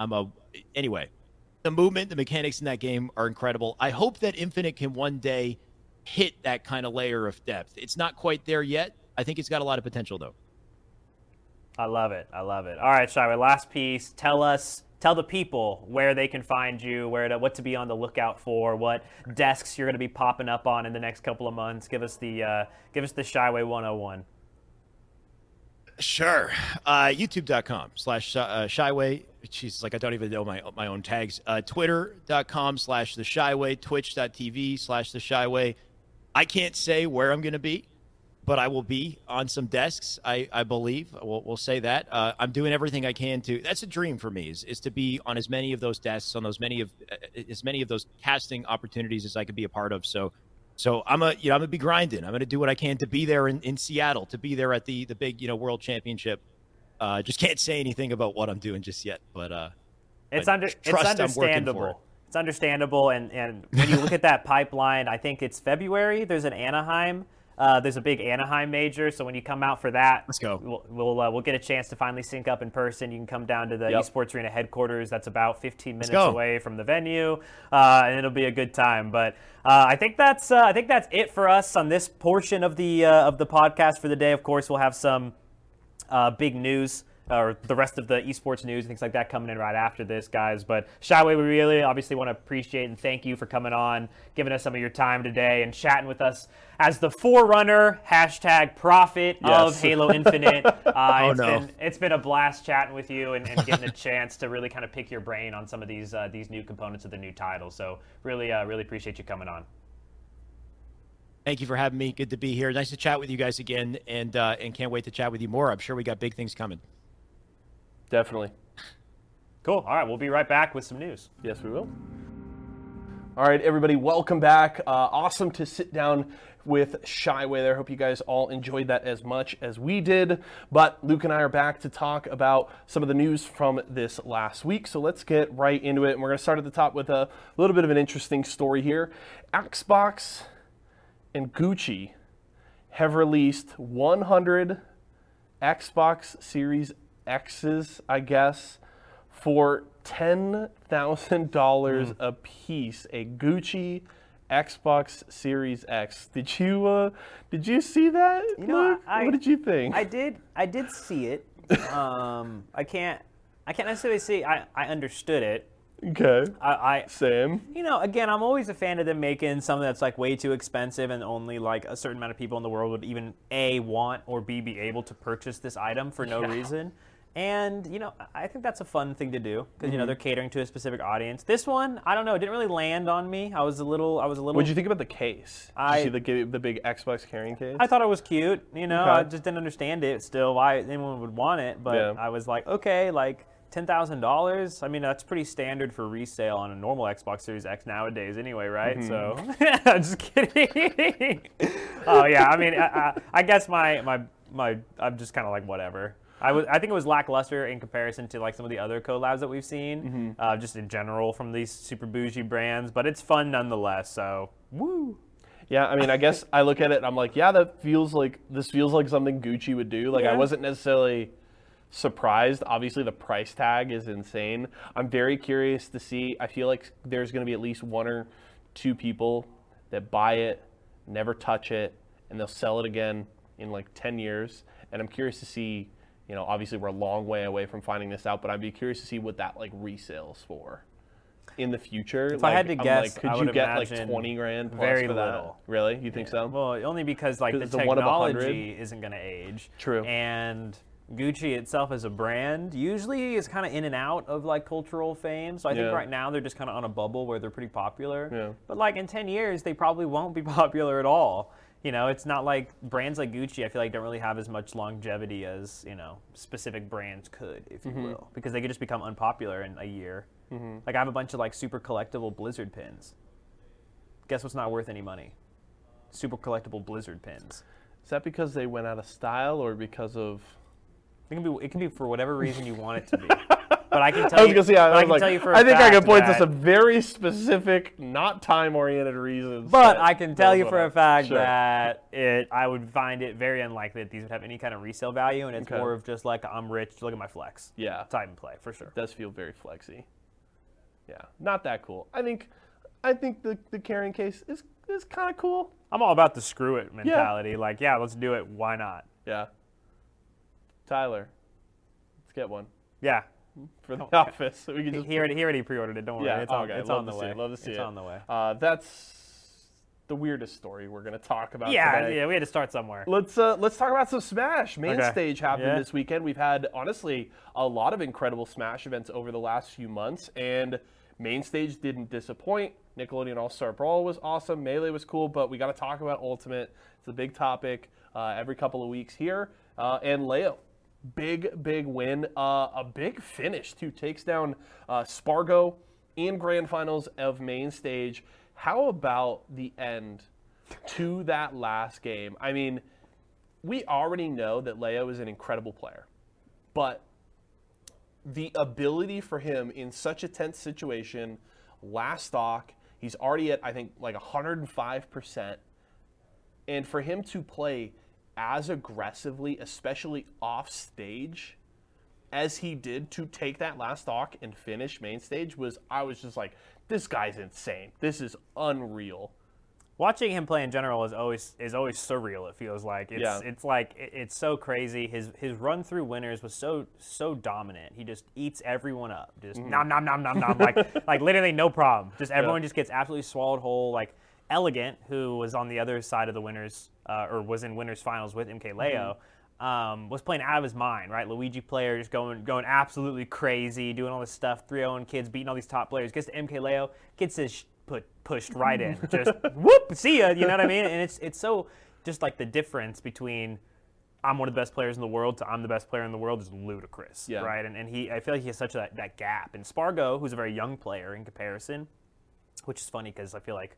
i'm a anyway the movement the mechanics in that game are incredible i hope that infinite can one day hit that kind of layer of depth. It's not quite there yet. I think it's got a lot of potential though. I love it. I love it. All right, Shyway, last piece. Tell us, tell the people where they can find you, where to, what to be on the lookout for, what desks you're going to be popping up on in the next couple of months. Give us the, uh, give us the Shyway 101. Sure. Uh, YouTube.com slash uh, Shyway. Jesus, like I don't even know my my own tags. Uh, Twitter.com slash The Shyway. Twitch.tv slash The Shyway. I can't say where I'm going to be, but I will be on some desks. I, I believe we'll, we'll say that. Uh, I'm doing everything I can to. That's a dream for me is, is to be on as many of those desks, on those many of uh, as many of those casting opportunities as I could be a part of. So. So I'm a you know I'm gonna be grinding. I'm gonna do what I can to be there in, in Seattle, to be there at the the big you know World Championship. Uh, just can't say anything about what I'm doing just yet, but uh, It's under, it's I'm it. understandable. It's understandable, and, and when you look at that pipeline, I think it's February. There's an Anaheim. Uh, there's a big Anaheim major, so when you come out for that, Let's go. We'll we'll, uh, we'll get a chance to finally sync up in person. You can come down to the Yep. Esports Arena headquarters. That's about 15 minutes away from the venue, uh, and it'll be a good time. But uh, I think that's uh, I think that's it for us on this portion of the uh, of the podcast for the day. Of course, we'll have some uh, big news or the rest of the esports news and things like that coming in right after this, guys. But Shyway, we really obviously want to appreciate and thank you for coming on, giving us some of your time today, and chatting with us as the forerunner hashtag prophet of Halo Infinite. Uh, Oh, it's no. been it's been a blast chatting with you and, and getting a chance to really kind of pick your brain on some of these uh, these new components of the new title. So really, uh, really appreciate you coming on. thank you for having me. Good to be here. Nice to chat with you guys again, and uh, and can't wait to chat with you more. I'm sure we got big things coming. Definitely. Cool. All right, we'll be right back with some news. Yes, we will. All right, everybody, welcome back. Uh, awesome to sit down with Shyway there. Hope you guys all enjoyed that as much as we did. But Luke and I are back to talk about some of the news from this last week. So let's get right into it. And we're going to start at the top with a little bit of an interesting story here. Xbox and Gucci have released 100 Xbox Series X's, I guess, for ten thousand dollars hmm. a piece. A Gucci Xbox Series X. Did you uh, did you see that? You know, Luke? I- what did you think? I did. I did see it. Um, I can't. I can't necessarily see. I, I understood it. okay, I, I Sam. you know again I'm always a fan of them making something that's like way too expensive and only like a certain amount of people in the world would even a want or b be able to purchase this item for no reason. And you know, I think that's a fun thing to do because Mm-hmm. you know they're catering to a specific audience. This one, I don't know, it didn't really land on me. I was a little, I was a little. What did you think about the case? Did I- you see the the big Xbox carrying case? I thought it was cute. You know, Okay. I just didn't understand it still why anyone would want it. But Yeah. I was like, okay, like ten thousand dollars. I mean, that's pretty standard for resale on a normal Xbox Series X nowadays, anyway, right? So, I'm just kidding. oh yeah, I mean, I, I, I guess my my my, I'm just kind of like whatever. I was, I think it was lackluster in comparison to like some of the other collabs that we've seen, uh, just in general from these super bougie brands. But it's fun nonetheless. So, woo. Yeah, I mean, I guess I look at it and I'm like, yeah, that feels like this feels like something Gucci would do. Like I wasn't necessarily surprised. Obviously, the price tag is insane. I'm very curious to see. I feel like there's going to be at least one or two people that buy it, never touch it, and they'll sell it again in like 10 years. And I'm curious to see. You know, obviously we're a long way away from finding this out, but I'd be curious to see what that like resales for. in the future? If I had to I'm guess, like, could I you get like twenty grand plus very for that? little. Really? You think so? Well, only because like the it's a one of a technology isn't going to age. True. And Gucci itself as a brand usually is kind of in and out of like cultural fame. So I Yeah. think right now they're just kind of on a bubble where they're pretty popular. Yeah. But like in 10 years, they probably won't be popular at all. You know, it's not like brands like Gucci, I feel like don't really have as much longevity as, you know, specific brands could, if Mm-hmm. you will, because they could just become unpopular in a year. Like I have a bunch of like super collectible Blizzard pins. Guess what's not worth any money? Super collectible Blizzard pins. Is that because they went out of style or because of? It can be. It can be for whatever reason you want it to be. But I can tell I was you. gonna say, I, was can like, tell you for I think I can point to some very specific, not time-oriented reasons. But I can tell you for a fact Sure. that it. I would find it very unlikely that these would have any kind of resale value, and it's Okay. more of just like I'm rich. Look at my flex. Yeah. time and play for sure. does feel very flexy. Yeah, not that cool. I think, I think the the carrying case is is kind of cool. I'm all about the screw it mentality. Like, yeah, let's do it. Why not? Yeah. Tyler, let's get one Yeah. For the Oh, office. So we can He, just he already he already pre-ordered it. Don't worry. Yeah, it's on, okay, it's love on the way. it, love to see it's it. on the way. Uh, that's the weirdest story we're gonna talk about. Yeah, today. yeah. We had to start somewhere. Let's uh, let's talk about some Smash. Main Okay. stage happened Yeah. this weekend. We've had honestly a lot of incredible Smash events over the last few months, and main stage didn't disappoint. Nickelodeon All Star Brawl was awesome. Melee was cool, but we got to talk about Ultimate. It's a big topic uh, every couple of weeks here. Uh, and Leo, big big win, uh, a big finish too. Takes down uh, Spargo in grand finals of main stage. How about the end to that last game? I mean, we already know that Leo is an incredible player, but the ability for him in such a tense situation, last stock, he's already at I think like 105 percent, and for him to play as aggressively, especially off stage, as he did to take that last stock and finish main stage was I was just like, this guy's insane. This is unreal. Watching him play in general is always is always surreal. It feels like it's Yeah. it's like it- it's so crazy. His his run through winners was so so dominant. He just eats everyone up. Just Mm-hmm. nom nom nom nom nom like like literally no problem. Just everyone just gets absolutely swallowed whole. Like Elegant, who was on the other side of the winners uh, or was in winners finals with MK Leo. Mm-hmm. Um, was playing out of his mind, right? Luigi player just going going absolutely crazy, doing all this stuff, 3-0 kids, beating all these top players. Gets to MK Leo, kid says put pushed right in, just whoop, see ya. You know what I mean? And it's it's so just like the difference between I'm one of the best players in the world to I'm the best player in the world is ludicrous, Yeah. right? And and he I feel like he has such a, that gap. And Spargo, who's a very young player in comparison, which is funny because I feel like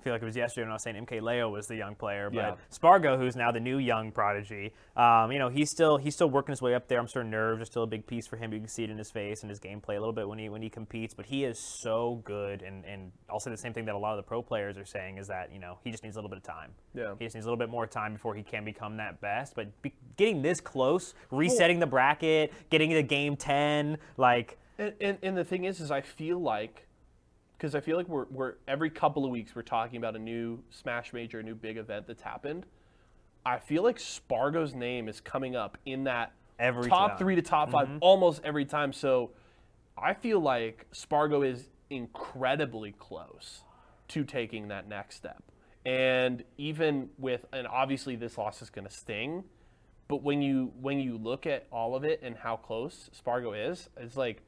I feel like it was yesterday when I was saying MK Leo was the young player, but Yeah. Spargo, who's now the new young prodigy, um, you know, he's still he's still working his way up there. I'm sure nerves are still a big piece for him. You can see it in his face and his gameplay a little bit when he when he competes. But he is so good, and and I'll say the same thing that a lot of the pro players are saying is that you know he just needs a little bit of time. Yeah. he just needs a little bit more time before he can become that best. But be, getting this close, resetting the bracket, getting to game ten, like And, and, and the thing is, is I feel like, because I feel like we're, we're every couple of weeks we're talking about a new Smash Major, a new big event that's happened. I feel like Spargo's name is coming up in that Every top time. three to top 5 mm-hmm. almost every time. So I feel like Spargo is incredibly close to taking that next step. And even with, and obviously this loss is going to sting, but when you when you look at all of it and how close Spargo is, it's like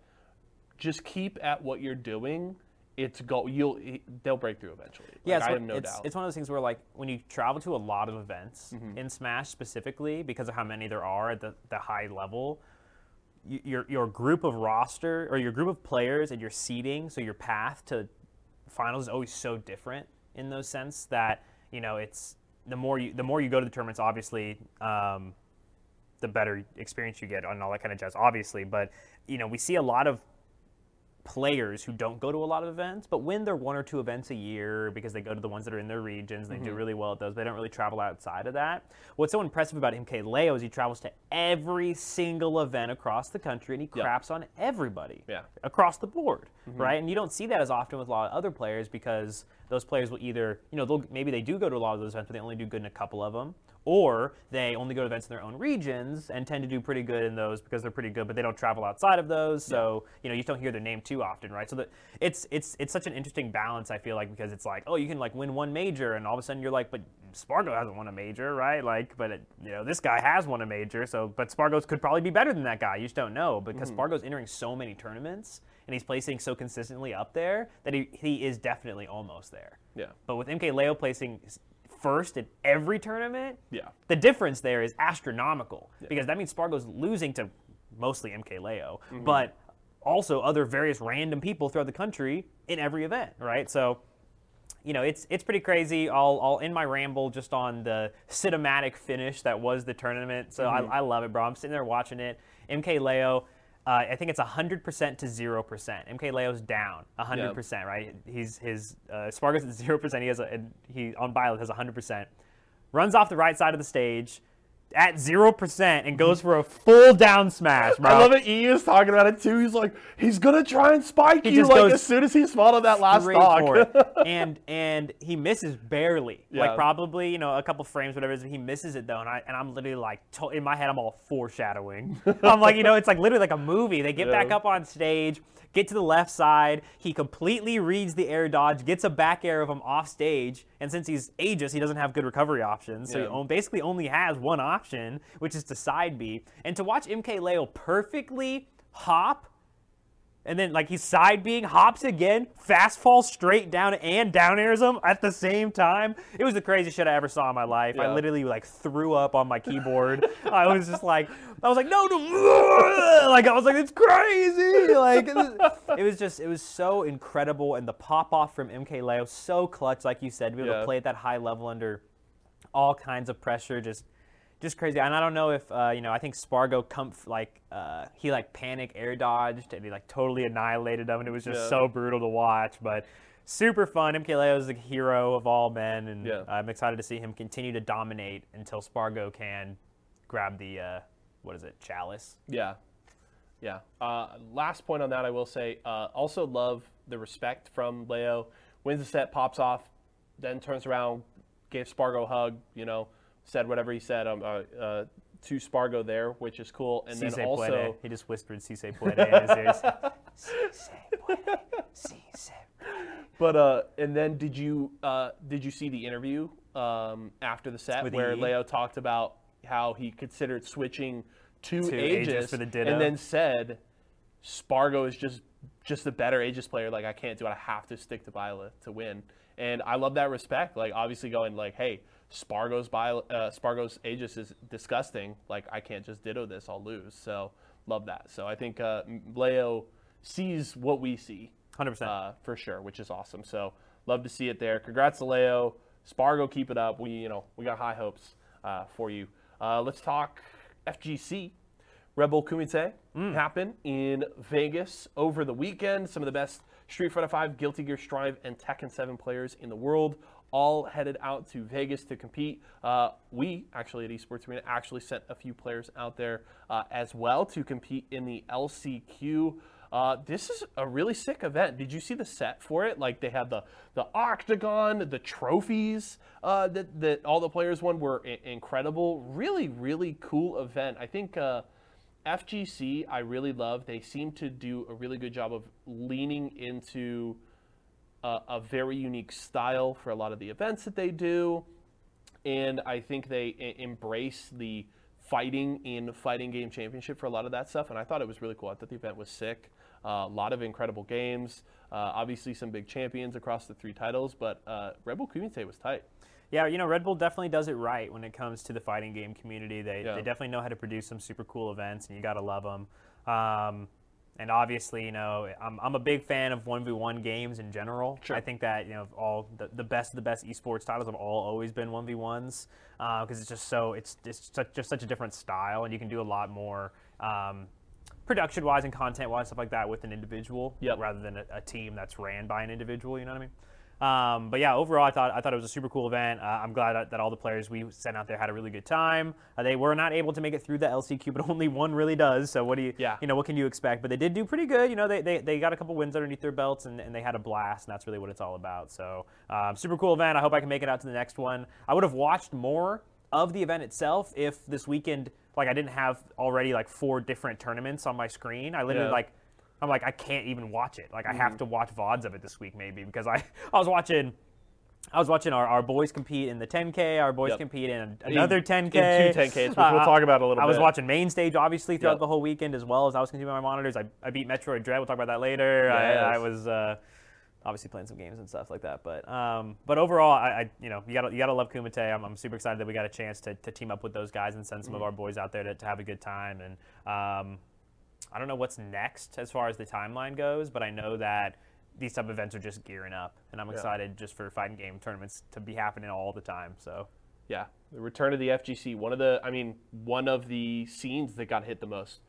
just keep at what you're doing. It's go you'll they'll break through eventually. Yeah, Like, it's, I one- have no it's, doubt. Mm-hmm. it's one of those things where like when you travel to a lot of events in Smash specifically because of how many there are at the, the high level, your your group of roster or your group of players and your seeding, so your path to finals is always so different in those sense that you know it's the more you the more you go to the tournaments, obviously. Um, the better experience you get on all that kind of jazz, obviously. But you know, we see a lot of players who don't go to a lot of events, but win their one or two events a year because they go to the ones that are in their regions. They do mm-hmm. really well at those. They don't really travel outside of that. What's so impressive about MK Leo is he travels to every single event across the country and he craps on everybody Yeah. across the board, mm-hmm. right? And you don't see that as often with a lot of other players because those players will either, you know, they'll, maybe they do go to a lot of those events, but they only do good in a couple of them, or they only go to events in their own regions and tend to do pretty good in those because they're pretty good, but they don't travel outside of those. So you know, you just don't hear their name too often, right? So that it's it's it's such an interesting balance. I feel like because it's like, oh, you can like win one major, and all of a sudden you're like, but Spargo hasn't won a major, right? Like, but it, you know, this guy has won a major, so but Spargo's could probably be better than that guy. You just don't know because mm-hmm. Spargo's entering so many tournaments and he's placing so consistently up there that he, he is definitely almost there. Yeah. But with MK Leo placing first in every tournament, Yeah. the difference there is astronomical because that means Spargo's losing to mostly MK Leo, mm-hmm. but also other various random people throughout the country in every event, right? So, you know, it's it's pretty crazy. I'll I'll end my ramble just on the cinematic finish that was the tournament. So I, mm-hmm. I love it, bro. I'm sitting there watching it. MK Leo. Uh, I think it's 100% to 0%. MKLeo's down 100%, right? He's his uh, Spargo's at 0%. He has a and he on Byleth has 100%. Runs off the right side of the stage at 0% and goes mm-hmm. for a full down smash, bro. I love it. E is talking about it too. He's like, he's gonna try and spike He you like as soon as he spotted that last stock. and and he misses barely, Yeah. like probably you know a couple frames, whatever. it is, He misses it though, and I and I'm literally like to, in my head, I'm all foreshadowing. I'm like, you know, it's like literally like a movie. They get Yeah. back up on stage, get to the left side. He completely reads the air dodge, gets a back air of him off stage, and since he's Aegis, he doesn't have good recovery options. So Yeah. he basically only has one option, which is to side B. And to watch MK Leo perfectly hop and then like he's side being hops again, fast falls straight down and down airs him at the same time. It was the craziest shit I ever saw in my life. Yeah. I literally like threw up on my keyboard. I was just like, I was like, no, no, like I was like, it's crazy. Like it was, just, it was so incredible, and the pop off from MK Leo so clutch, like you said, to be able Yeah. to play at that high level under all kinds of pressure, just just crazy. And I don't know if uh, you know. I think Spargo comf- like uh, he like panic air dodged and he like totally annihilated them, and it was just Yeah. so brutal to watch. But super fun. MK Leo is the hero of all men, and Yeah. I'm excited to see him continue to dominate until Spargo can grab the uh, what is it, chalice. Yeah, yeah. Uh, last point on that, I will say. Uh, also love the respect from Leo. Wins the set, pops off, then turns around, gave Spargo a hug. You know, said whatever he said um, uh, uh, to Spargo there, which is cool. And Si then also, puede. He just whispered "Si se puede" in his ears. Si se puede. Si se but uh, and then did you uh, did you see the interview um, after the set With where EE? Leo talked about how he considered switching to, To Aegis, Aegis for the Ditto. and then said Spargo is just just a better Aegis player. Like I can't do it. I have to stick to Byleth to win. And I love that respect. Like obviously going like, hey, Spargo's Byleth, uh, Spargo's Aegis is disgusting. Like I can't just ditto this. I'll lose. So love that. So I think uh, Leo sees what we see Hundred percent. uh, for sure, which is awesome. So love to see it there. Congrats to Leo. Spargo, keep it up. We you know we got high hopes uh, for you. Uh, let's talk FGC. Red Bull Kumite happened in Vegas over the weekend. Some of the best Street Fighter V, Guilty Gear Strive, and Tekken 7 players in the world all headed out to Vegas to compete. Uh, we actually at Esports Arena actually sent a few players out there uh, as well to compete in the LCQ. Uh, this is a really sick event. Did you see the set for it? Like they had the the octagon, the trophies uh, that that all the players won were I- incredible. Really, really cool event. I think uh, FGC I really love. They seem to do a really good job of leaning into a, a very unique style for a lot of the events that they do and I think they e- embrace the fighting in fighting game championship for a lot of that stuff. And I thought it was really cool. I thought the event was sick. Uh, a lot of incredible games. Uh, obviously, some big champions across the three titles, but uh, Red Bull Kumite was tight. Yeah, you know, Red Bull definitely does it right when it comes to the fighting game community. They, Yeah. they definitely know how to produce some super cool events, and you got to love them. Um, and obviously, you know, I'm, I'm a big fan of 1v1 games in general. Sure. I think that, you know, all the, the best of the best esports titles have all always been 1v1s because it's just so, it's, it's such, just such a different style, and you can do a lot more. Um, production wise and content wise stuff like that with an individual Yep. rather than a, a team that's ran by an individual you know what i mean Um, but yeah, overall, I thought I thought it was a super cool event. Uh, I'm glad that, all the players we sent out there had a really good time. Uh, they were not able to make it through the LCQ, but only one really does. So what do you, Yeah. you know, what can you expect? But they did do pretty good. You know, they, they, they got a couple wins underneath their belts, and, and they had a blast, and that's really what it's all about. So um, super cool event. I hope I can make it out to the next one. I would have watched more of the event itself if this weekend, like I didn't have already like four different tournaments on my screen. I literally Yeah. like I'm like, I can't even watch it. Like, I have to watch VODs of it this week, maybe, because I, I was watching. I was watching our, our boys compete in the 10K. Our boys Yep. compete in another In- 10K. in two 10Ks, which we'll talk about a little bit. I was watching main stage, obviously, throughout Yep. the whole weekend, as well as I was consuming my monitors. I, I beat Metroid Dread. We'll talk about that later. I, Yes. I was uh, obviously playing some games and stuff like that. But um, but overall, I, I you know you gotta you gotta love Kumite. I'm, I'm super excited that we got a chance to, to team up with those guys and send some Mm-hmm. of our boys out there to, to have a good time. And um, I don't know what's next as far as the timeline goes, but I know that these type of events are just gearing up, and I'm excited just for fighting game tournaments to be happening all the time. So Yeah, the return of the FGC, one of the, I mean, one of the scenes that got hit the most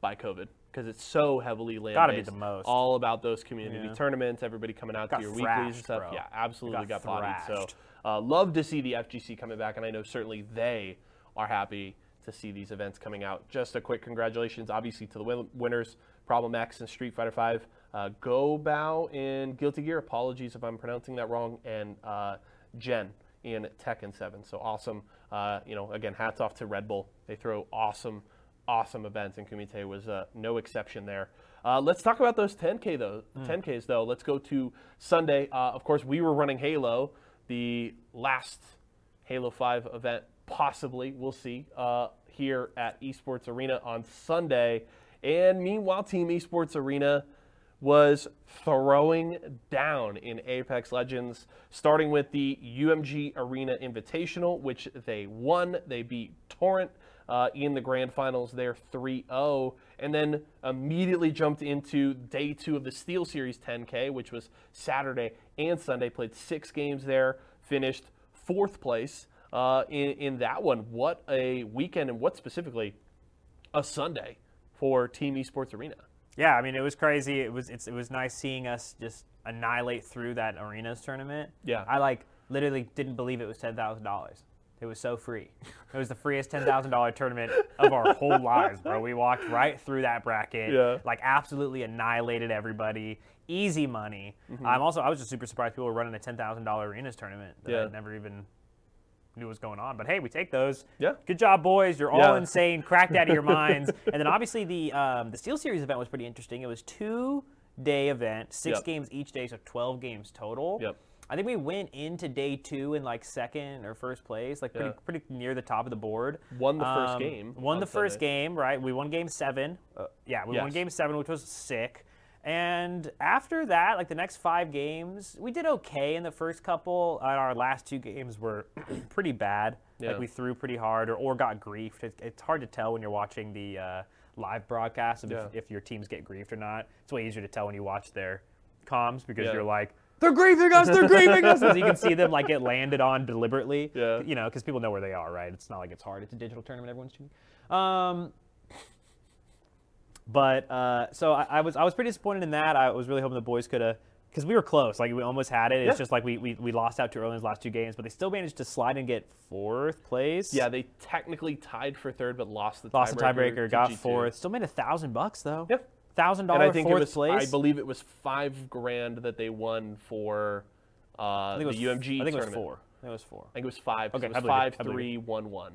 by COVID because it's so heavily LAN Gotta be the most. All about those community Yeah. tournaments, everybody coming out Got to your weeklies and stuff. bro. Yeah, absolutely Got got, bodied. So, uh, love to see the FGC coming back, and I know certainly they are happy to see these events coming out. Just a quick congratulations, obviously, to the win- winners, Problem X and Street Fighter V. Uh, Go Bow in Guilty Gear. Apologies if I'm pronouncing that wrong. And uh, Jen in Tekken 7. So awesome. Uh, you know, again, hats off to Red Bull. They throw awesome, awesome events, and Kumite was uh, no exception there. Uh, let's talk about those 10K though. 10Ks though. Let's go to Sunday. Uh, of course, we were running Halo, the last Halo 5 event, possibly. We'll see. Uh, here at Esports Arena on Sunday. And meanwhile, Team Esports Arena was throwing down in Apex Legends, starting with the UMG Arena Invitational, which they won. They beat Torrent uh, in the grand finals there 3 0, and then immediately jumped into day two of the SteelSeries 10K, which was Saturday and Sunday. Played six games there, finished fourth place uh, in, in that one. What a weekend, and what specifically a Sunday for Team Esports Arena. Yeah, I mean it was crazy. It was it's, it was nice seeing us just annihilate through that arenas tournament. Yeah. I like literally didn't believe it was ten thousand dollars. It was so free. It was the freest ten thousand dollar tournament of our whole lives, bro. We walked right through that bracket. Yeah. Like absolutely annihilated everybody. Easy money. Mm-hmm. I'm also I was just super surprised people were running a ten thousand dollar arenas tournament that Yeah. I never even knew what was going on. But hey, we take those. Yeah. Good job, boys. You're all Yeah. insane, cracked out of your minds. And then obviously the um, the SteelSeries event was pretty interesting. It was two day event, six Yep. games each day, so 12 games total. Yep. I think we went into day two in like second or first place, like pretty Yeah. pretty near the top of the board. Won the first Um, game Won on the first Sunday. game, right? We won game seven. Uh, yeah, we won game seven, which was sick. And after that, like the next five games, we did okay in the first couple. And our last two games were pretty bad. Yeah. Like we threw pretty hard or, or got griefed. It, it's hard to tell when you're watching the uh, live broadcast if, Yeah. if your teams get griefed or not. It's way easier to tell when you watch their comms because Yeah. you're like, they're griefing us, they're griefing us. So you can see them like get landed on deliberately. Yeah. You know, because people know where they are, right? It's not like it's hard. It's a digital tournament. Everyone's shooting. Um, but uh, so I, I was I was pretty disappointed in that. I was really hoping the boys could have because we were close. Like we almost had it. It's Yeah. just like we, we we lost out too early in those last two games, but they still managed to slide and get fourth place. Yeah, they technically tied for third, but lost the lost the tiebreaker, got G2. fourth. Still made a thousand bucks though. Yep. thousand And dollar I think fourth it was, place. I believe it was five grand that they won for uh, I think it was the UMG I think it was four. I think it was four. I think it was five. Okay, it was it. five, I believe three, one, one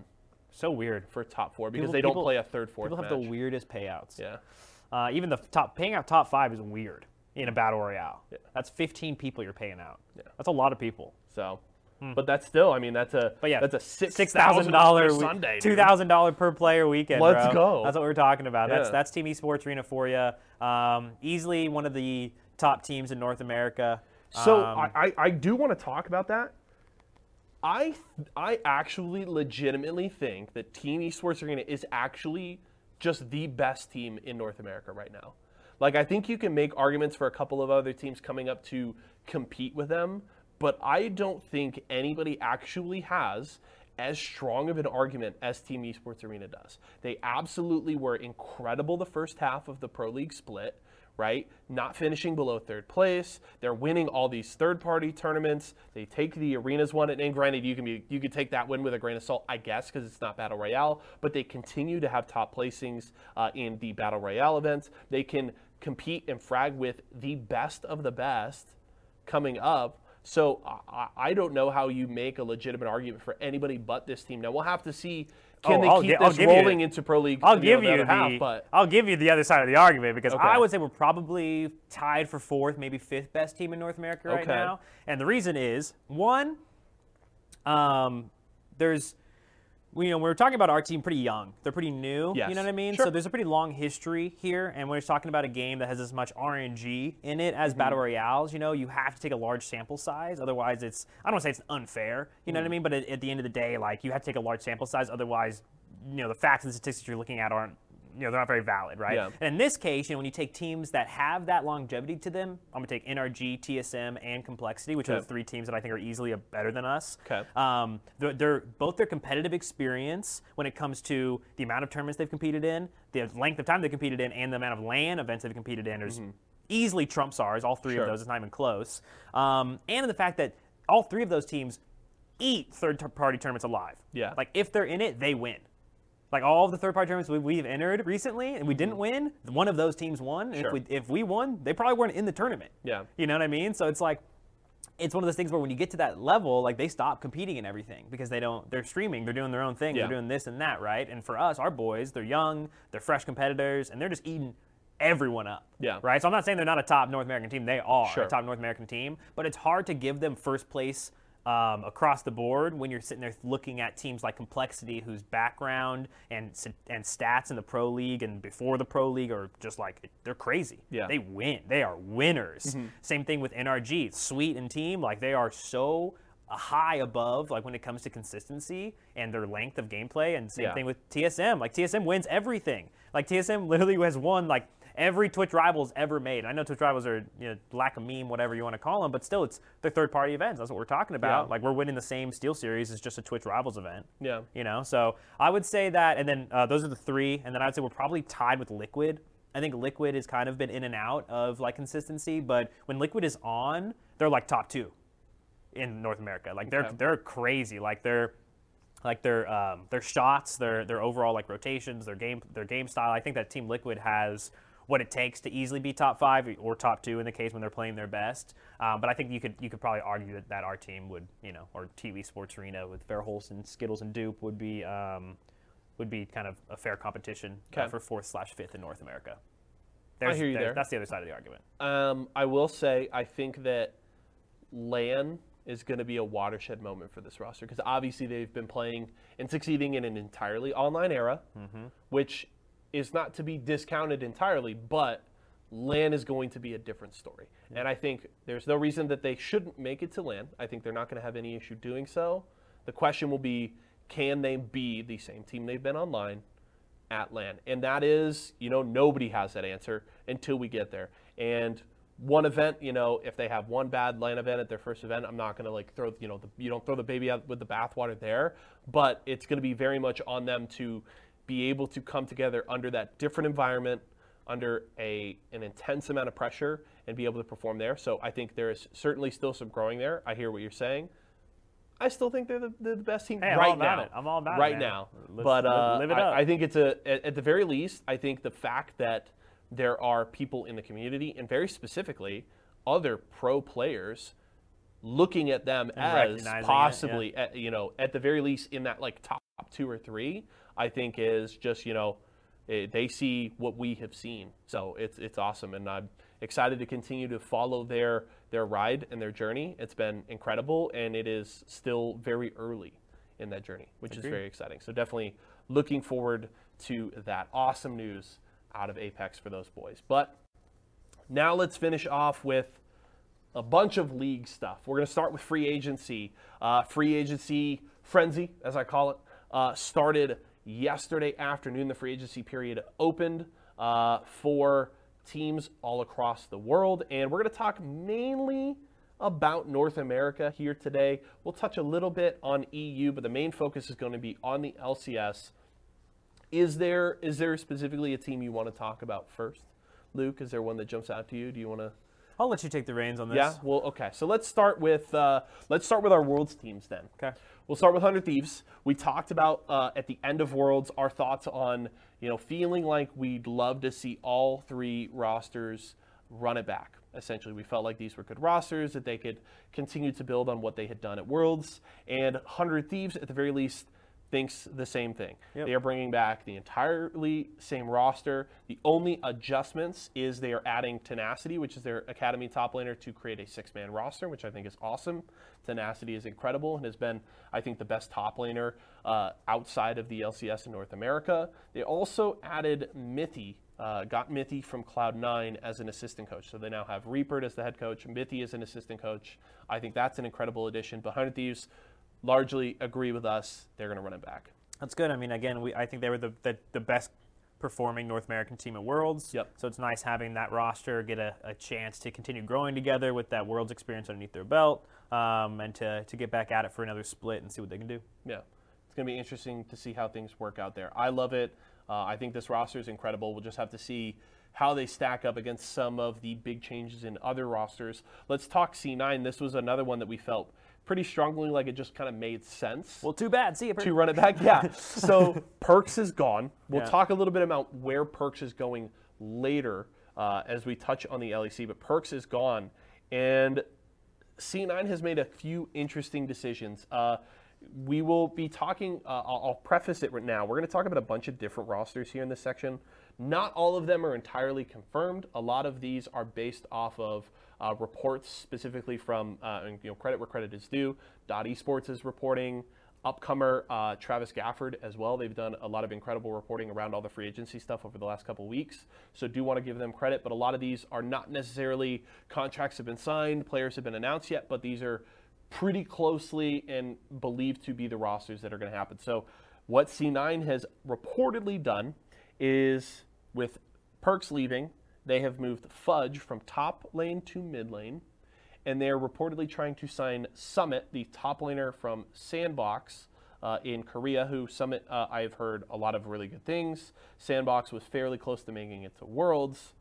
So weird. for top four because People- they don't people- play a third, fourth People have match. the weirdest payouts. yeah, Uh, even the top paying out top five is weird in a battle royale. Yeah. That's 15 people you're paying out. Yeah. That's a lot of people. so. But that's still, I mean, that's a Hmm. But yeah, that's a six thousand dollar Sunday, two thousand dollar per player weekend. Let's bro. go. That's what we're talking about. That's Yeah. that's Team Esports Arena for you. Um, easily one of the top teams in North America. So Um, I, I, I do want to talk about that. I I actually legitimately think that Team Esports Arena is actually just the best team in North America right now. Like I think you can make arguments for a couple of other teams coming up to compete with them, but I don't think anybody actually has as strong of an argument as Team Esports Arena does. They absolutely were incredible the first half of the Pro League split right? Not finishing below third place. They're winning all these third-party tournaments. They take the arenas one, and granted, you can be you could take that win with a grain of salt, I guess, because it's not battle royale. But they continue to have top placings uh, in the battle royale events. They can compete and frag with the best of the best coming up. So I, I don't know how you make a legitimate argument for anybody but this team. Now we'll have to see can Oh, they I'll keep gi- this rolling into pro league. I'll know, give you the half, but I'll give you the other side of the argument because Okay. I would say we're probably tied for fourth, maybe fifth best team in North America right Okay. now. And the reason is one, um, there's you know, we were talking about our team pretty young. They're pretty new. Yes. You know what I mean? Sure. So there's a pretty long history here, and when we're talking about a game that has as much RNG in it as mm-hmm. battle royales, you know, you have to take a large sample size. Otherwise, it's I don't want to say it's unfair. You know what I mm. mean? But at, at the end of the day, like you have to take a large sample size. Otherwise, you know, the facts and statistics you're looking at aren't you know they're not very valid, right? Yeah. And in this case, you know, when you take teams that have that longevity to them, I'm gonna take NRG, TSM, and Complexity, which are Okay. the three teams that I think are easily better than us. Okay. Um, they're, they're both their competitive experience when it comes to the amount of tournaments they've competed in, the length of time they've competed in, and the amount of LAN events they've competed in. Is easily trumps ours. All three Mm-hmm. Sure. of those. It's not even close. Um, and in the fact that all three of those teams eat third-party tournaments alive. Yeah. Like if they're in it, they win. Like all of the third-party tournaments we, we've entered recently, and we didn't win, one of those teams won. Mm-hmm. Sure. if we if we won, they probably weren't in the tournament. Yeah. You know what I mean? So it's like it's one of those things where when you get to that level, like they stop competing in everything because they don't. They're streaming. They're doing their own thing. Yeah. They're doing this and that, right? And for us, our boys, they're young. They're fresh competitors, and they're just eating everyone up. Yeah. Right. So I'm not saying they're not a top North American team. They are Sure. a top North American team, but it's hard to give them first place. Um, across the board, when you're sitting there looking at teams like Complexity, whose background and and stats in the pro league and before the pro league are just like they're crazy. Yeah. Mm-hmm. They win. They are winners. Same thing with NRG, Sweet and team. Like they are so high above, like when it comes to consistency and their length of gameplay. And same Yeah. thing with TSM. Like TSM wins everything. Like TSM literally has won like every Twitch rivals ever made. I know Twitch rivals are you know lack of meme, whatever you want to call them, but still it's they're third party events. That's what we're talking about. Yeah. Like we're winning the same SteelSeries as just a Twitch rivals event. Yeah. You know, so I would say that, and then uh, those are the three, and then I would say we're probably tied with Liquid. I think Liquid has kind of been in and out of like consistency, but when Liquid is on, they're like top two in North America. Like they're Okay. they're crazy. Like they're like their um, their shots, their their overall like rotations, their game their game style. I think that Team Liquid has what it takes to easily be top five or top two in the case when they're playing their best. Um, but I think you could you could probably argue that, that our team would you know or TV Sports Arena with Fairholson, Skittles, and Dupe would be um, would be kind of a fair competition uh, for fourth slash fifth in North America. I hear you there. That's the other side of the argument. Um, I will say I think that LAN is going to be a watershed moment for this roster because obviously they've been playing and succeeding in an entirely online era, which is not to be discounted entirely, but LAN is going to be a different story. And I think there's no reason that they shouldn't make it to LAN. I think they're not going to have any issue doing so. The question will be can they be the same team they've been online at LAN? And that is, you know, nobody has that answer until we get there. And one event, you know, if they have one bad LAN event at their first event, I'm not going to like throw, you know, the, you don't throw the baby out with the bathwater there, but it's going to be very much on them to be able to come together under that different environment, under a an intense amount of pressure, and be able to perform there. So I think there is certainly still some growing there. I hear what you're saying. I still think they're the, they're the best team Hey, I'm right about now. it. I'm all about it, right now. Let's- but uh, live it I, up. I think it's a at, the very least. I think the fact that there are people in the community, and very specifically, other pro players, looking at them as recognizing it, possibly, at, you know, at the very least in that like top two or three. I think is just you know. eh, They see what we have seen, so it's it's awesome, and I'm excited to continue to follow their their ride and their journey. It's been incredible, and it is still very early in that journey, which is very exciting. So definitely looking forward to that awesome news out of Apex for those boys. But now let's finish off with a bunch of league stuff. We're going to start with free agency. Uh, free agency frenzy, as I call it, uh, started yesterday afternoon. The free agency period opened uh, for teams all across the world. And we're going to talk mainly about North America here today. We'll touch a little bit on EU, but the main focus is going to be on the LCS. Is there is there specifically a team you want to talk about first? Luke, is there one that jumps out to you? Do you want to? I'll let you take the reins on this. Yeah. Well, okay. So let's start with uh, let's start with our worlds teams then. Okay. We'll start with Hundred Thieves. We talked about uh, at the end of Worlds our thoughts on you know feeling like we'd love to see all three rosters run it back. Essentially, we felt like these were good rosters that they could continue to build on what they had done at Worlds. And Hundred Thieves, at the very least, thinks the same thing. Yep. They are bringing back the entirely same roster. The only adjustments is they are adding Tenacity, which is their academy top laner, to create a six-man roster, which I think is awesome. Tenacity is incredible and has been, I think, the best top laner uh, outside of the LCS in North America. They also added Mithy. Uh, got Mithy from Cloud9 as an assistant coach. So they now have Reaper as the head coach, Mithy as an assistant coach. I think that's an incredible addition. Behind Thieves largely agree with us. They're going to run it back. That's good. I mean, again, we, I think they were the, the, the best performing North American team at Worlds. Yep. So it's nice having that roster get a, a chance to continue growing together with that Worlds experience underneath their belt um, and to, to get back at it for another split and see what they can do. Yeah, it's going to be interesting to see how things work out there. I love it. Uh, I think this roster is incredible. We'll just have to see how they stack up against some of the big changes in other rosters. Let's talk C9. This was another one that we felt pretty strongly like it just kind of made sense Well, too bad. See you. to run it back. Yeah. So Perkz is gone. We'll Yeah. talk a little bit about where Perkz is going later uh, as we touch on the LEC. But Perkz is gone, and C9 has made a few interesting decisions. Uh, we will be talking. Uh, I'll, I'll preface it right now. We're going to talk about a bunch of different rosters here in this section. Not all of them are entirely confirmed. A lot of these are based off of uh, reports, specifically from uh, and, you know credit where credit is due. Dot Esports is reporting. Upcomer uh, Travis Gafford as well. They've done a lot of incredible reporting around all the free agency stuff over the last couple weeks. So do want to give them credit, but a lot of these are not necessarily contracts have been signed, players have been announced yet, but these are pretty closely and believed to be the rosters that are going to happen. So what C9 has reportedly done is with Perkz leaving, they have moved Fudge from top lane to mid lane and they're reportedly trying to sign Summit, the top laner from Sandbox uh, in Korea, who Summit, uh, I've heard a lot of really good things. Sandbox was fairly close to making it to Worlds.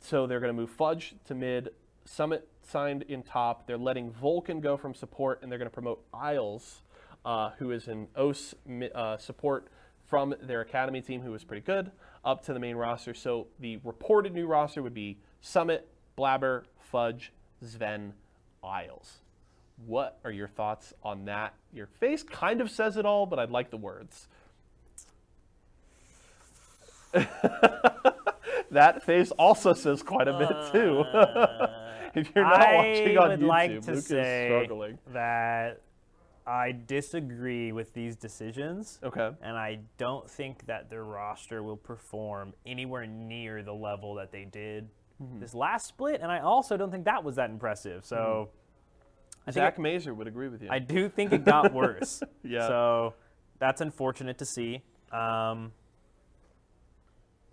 So they're going to move Fudge to mid. Summit signed in top. They're letting Vulcan go from support, and they're going to promote Isles, uh, who is an OS uh, support from their academy team, who was pretty good, up to the main roster. So the reported new roster would be Summit, Blabber, Fudge, Zven, Isles. What are your thoughts on that? Your face kind of says it all, but I'd like the words. that face also says quite a bit uh, too. if you're not I watching on would YouTube, like to Luke is say struggling. that I disagree with these decisions. Okay. And I don't think that their roster will perform anywhere near the level that they did Mm-hmm. this last split. And I also don't think that was that impressive. So I think Zach it- Mazer would agree with you. I do think it got worse. Yeah. So that's unfortunate to see. Um,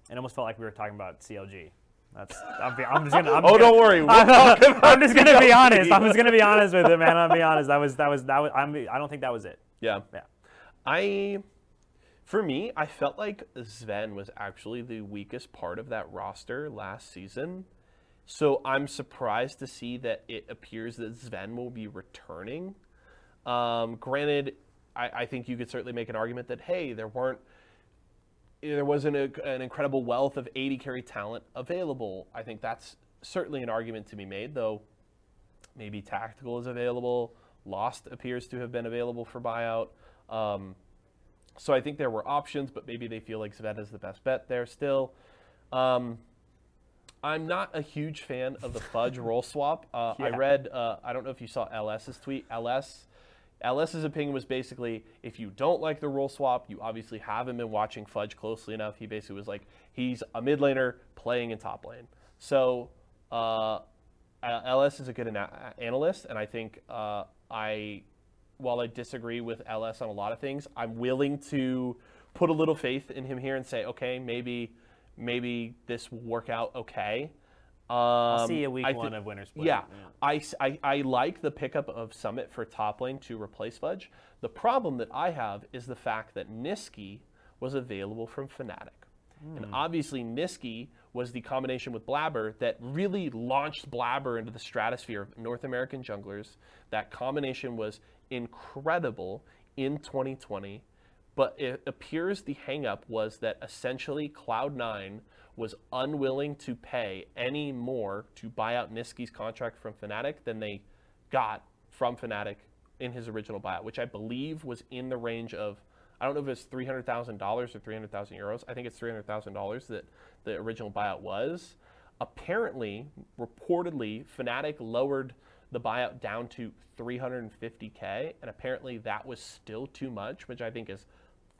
it almost felt like we were talking about CLG. That's. I'm, be- I'm just gonna. I'm oh, just don't worry. We'll I'm, I'm just gonna be honest. I'm just gonna be honest with it, man. I'm be honest. That was that was that was. I'm, I don't think that was it. Yeah. Yeah. I, for me, I felt like Zven was actually the weakest part of that roster last season. So I'm surprised to see that it appears that Zven will be returning. Um, granted, I, I think you could certainly make an argument that hey, there weren't, there wasn't a, an incredible wealth of AD carry talent available. I think that's certainly an argument to be made, though. Maybe tactical is available. Lost appears to have been available for buyout. Um, so I think there were options, but maybe they feel like Zven is the best bet there still. Um, I'm not a huge fan of the fudge role swap. Uh, I read, uh, I don't know if you saw LS's tweet. LS, LS's opinion was basically if you don't like the role swap, you obviously haven't been watching Fudge closely enough. He basically was like, he's a mid laner playing in top lane. So uh, LS is a good ana- analyst, and I think uh, I, while I disagree with LS on a lot of things, I'm willing to put a little faith in him here and say, okay, maybe, maybe this will work out okay. Um, I'll see a week I thi- one of Winter Split. Yeah, I, s- I- I like the pickup of Summit for top lane to replace Fudge. The problem that I have is the fact that Nisqy was available from Fnatic. And obviously, Nisqy was the combination with Blabber that really launched Blabber into the stratosphere of North American junglers. That combination was incredible in 2020. But it appears the hangup was that essentially Cloud9 was unwilling to pay any more to buy out Nisqy's contract from Fnatic than they got from Fnatic in his original buyout, which I believe was in the range of I don't know if it's three hundred thousand dollars or three hundred thousand euros. I think it's three hundred thousand dollars that the original buyout was. Apparently, reportedly, Fnatic lowered the buyout down to 350k, and apparently that was still too much, which I think is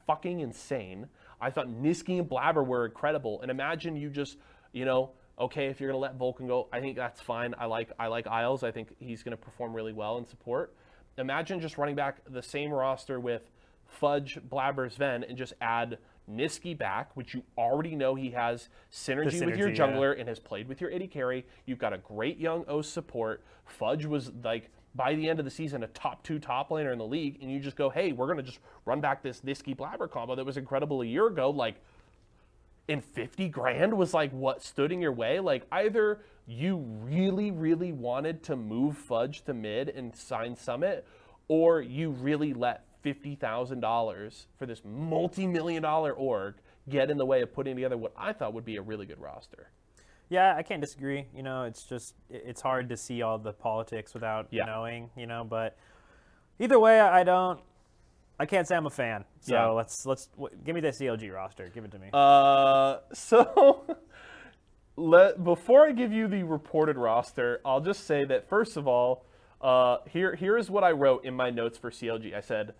fucking insane. I thought Nisqy and Blabber were incredible, and imagine you just, you know, okay, if you're gonna let Vulcan go, I think that's fine. I like I like Isles. I think he's gonna perform really well in support. Imagine just running back the same roster with Fudge, Blabber, Zven, and just add Nisqy back, which you already know he has synergy, with your synergy, yeah. jungler and has played with your AD carry. You've got a great young O support. Fudge was like by the end of the season a top two top laner in the league, and you just go, hey, we're gonna just run back this Nisqy Blabber combo that was incredible a year ago. Like, and 50 grand was like what stood in your way. Like, either you really, really wanted to move Fudge to mid and sign Summit, or you really let $50,000 for this multi million dollar org get in the way of putting together what I thought would be a really good roster. Yeah, I can't disagree. You know, it's just it's hard to see all the politics without Yeah. knowing. You know, but either way, I don't. I can't say I'm a fan. So Yeah. let's let's w- give me the CLG roster. Give it to me. Uh, so let before I give you the reported roster, I'll just say that first of all, uh, here here is what I wrote in my notes for CLG. I said,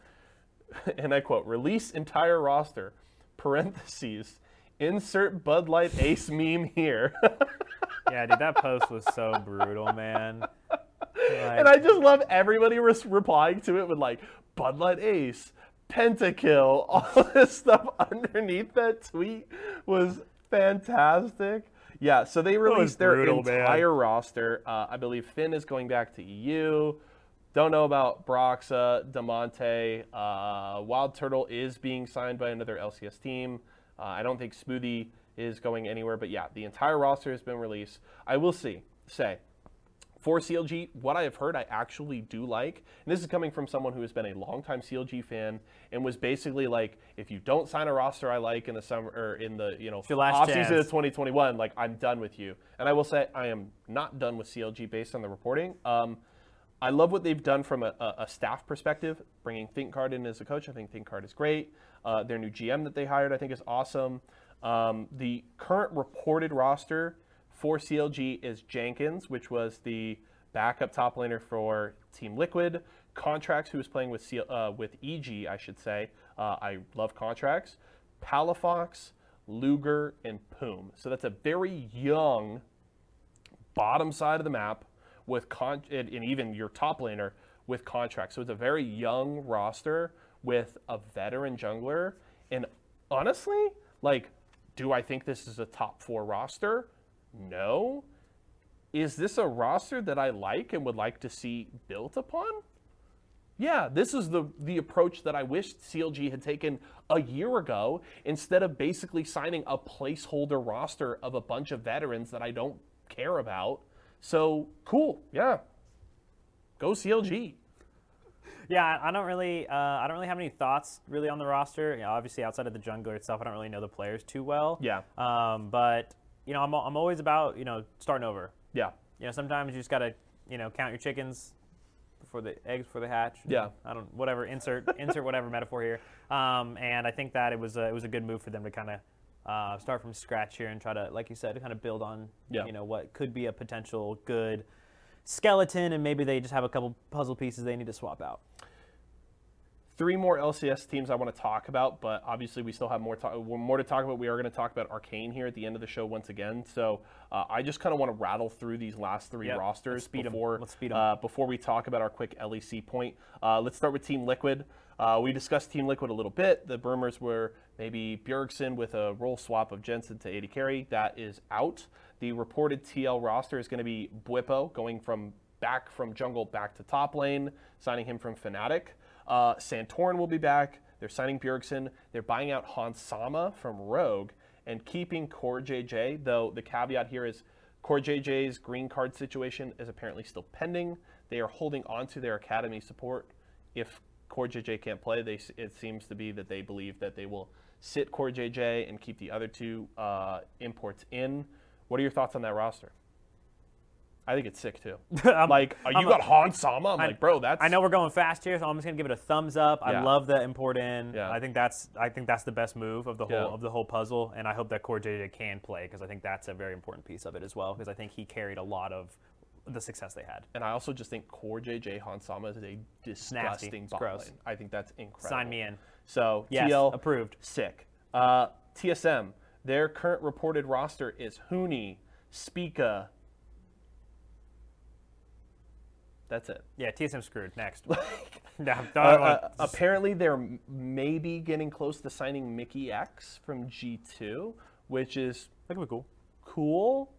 and I quote: "Release entire roster." Parentheses. Insert Bud Light Ace meme here. yeah, dude, that post was so brutal, man. Like, and I just love everybody res- replying to it with like Bud Light Ace, Pentakill, all this stuff underneath that tweet was fantastic. Yeah, so they released their brutal, man. entire roster. Uh, I believe Finn is going back to EU. Don't know about Broxah, Demonte. Uh, Wild Turtle is being signed by another LCS team. Uh, I don't think Smoothie is going anywhere, but yeah, the entire roster has been released. I will see, say, for CLG, what I have heard, I actually do like. And this is coming from someone who has been a longtime CLG fan and was basically like, if you don't sign a roster I like in the summer or in the you know last off season of 2021, like I'm done with you. And I will say I am not done with CLG based on the reporting. Um, I love what they've done from a, a, a staff perspective, bringing ThinkCard in as a coach. I think ThinkCard is great. Uh, their new GM that they hired, I think, is awesome. Um, the current reported roster for CLG is Jenkins, which was the backup top laner for Team Liquid. Contractz, who was playing with CL, uh, with EG, I should say. Uh, I love Contractz. Palafox, Luger, and Poome. So that's a very young bottom side of the map with con and, and even your top laner with Contractz. So it's a very young roster with a veteran jungler. And honestly, like, do I think this is a top four roster? No. Is this a roster that I like and would like to see built upon? Yeah, this is the the approach that I wished CLG had taken a year ago instead of basically signing a placeholder roster of a bunch of veterans that I don't care about. So cool, yeah. Go CLG. Yeah, I- don't really, uh, I don't really have any thoughts really on the roster. You know, obviously, outside of the jungler itself, I don't really know the players too well. Yeah. Um, but you know, I'm, I'm always about you know starting over. Yeah. You know, sometimes you just gotta you know count your chickens before the eggs before the hatch. Yeah. I don't whatever insert insert whatever metaphor here. Um, and I think that it was a, it was a good move for them to kind of. Uh, start from scratch here and try to, like you said, kind of build on, Yeah. you know, what could be a potential good skeleton, and maybe they just have a couple puzzle pieces they need to swap out. Three more LCS teams I want to talk about, but obviously we still have more to- more to talk about. We are going to talk about Arcane here at the end of the show once again. So uh, I just kind of want to rattle through these last three Yep, rosters let's speed 'em. before Let's speed 'em. uh, before we talk about our quick LEC point. Uh, let's start with Team Liquid. Uh, we discussed Team Liquid a little bit. The rumors were maybe Bjergsen with a role swap of Jensen to AD carry. That is out. The reported TL roster is going to be Bwipo going from back from jungle back to top lane, signing him from Fnatic. Uh, Santorin will be back. They're signing Bjergsen. They're buying out Hans Sama from Rogue. and keeping Core JJ, though the caveat here is Core JJ's green card situation is apparently still pending. They are holding on to their academy support. If Core JJ can't play, they, it seems to be that they believe that they will sit Core JJ and keep the other two uh, imports in. What are your thoughts on that roster? I think it's sick too. I'm- like, uh, you I'm a- got Han Sama. I'm I- like, bro, that's. I know we're going fast here, so I'm just gonna give it a thumbs up. I Yeah. love the import in. Yeah. I think that's I think that's the best move of the whole Yeah. of the whole puzzle, and I hope that Core JJ can play because I think that's a very important piece of it as well. Because I think he carried a lot of the success they had. And I also just think Core JJ Han Sama is a disgusting bot gross. lane. I think that's incredible. Sign me in. So Yes, TL approved. Sick. Uh, TSM. Their current reported roster is Huni, Spica. That's it. Yeah, TSM screwed. Next. yeah, Uh, uh, apparently, they're maybe getting close to signing Mikyx from G2, which is that could be cool. cool.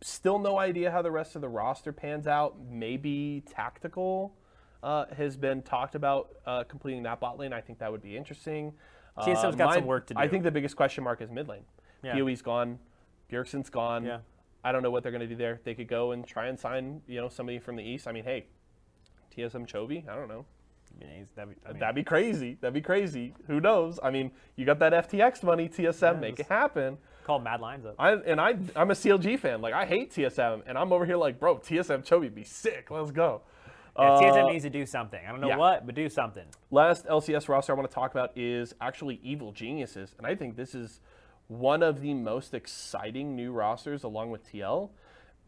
Still no idea how the rest of the roster pans out. Maybe tactical uh, has been talked about uh, completing that bot lane. I think that would be interesting. Uh, TSM's got some work to do. I think the biggest question mark is mid lane. Yeah. PoE's gone. Bjergsen's gone. Yeah. I don't know what they're going to do there. They could go and try and sign, you know, somebody from the east. I mean, hey, TSM Chovy. I don't know. I mean, that'd be- I mean, That'd be crazy. That'd be crazy. Who knows? I mean, you got that FTX money, TSM, make it happen. Call Mad Lines up. I and I I'm a CLG fan. Like I hate TSM, and I'm over here like, bro, TSM Chovy be sick. Let's go. Yeah, Uh, TSM needs to do something. I don't know yeah. what, but do something. Last LCS roster I want to talk about is actually Evil Geniuses, and I think this is one of the most exciting new rosters along with TL.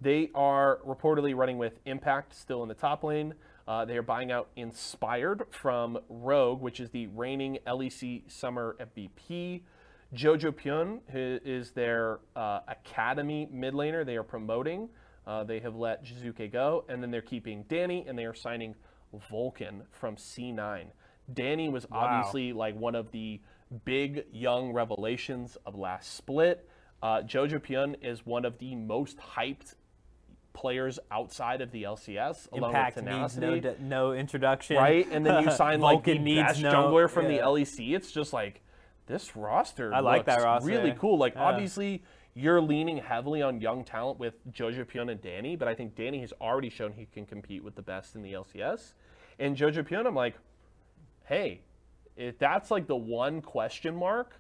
They are reportedly running with Impact still in the top lane. Uh, they are buying out Inspired from Rogue, which is the reigning LEC Summer MVP. Jojo Pyun who is their uh, academy mid laner. They are promoting. Uh, they have let Jiizuke go, and then they're keeping Danny, and they are signing Vulcan from C9. Danny was obviously like one of the big young revelations of last split. Uh, Jojo Pyun is one of the most hyped players outside of the LCS, along Impact with needs no, no introduction. right? And then you sign like Vulcan the needs best no- jungler from yeah. the LEC. It's just like this roster. I like that looks roster. Really cool. Like Yeah. obviously you're leaning heavily on young talent with Jojo Pyun and Danny, but I think Danny has already shown he can compete with the best in the LCS. And Jojo Pyun, I'm like, hey, if that's like the one question mark,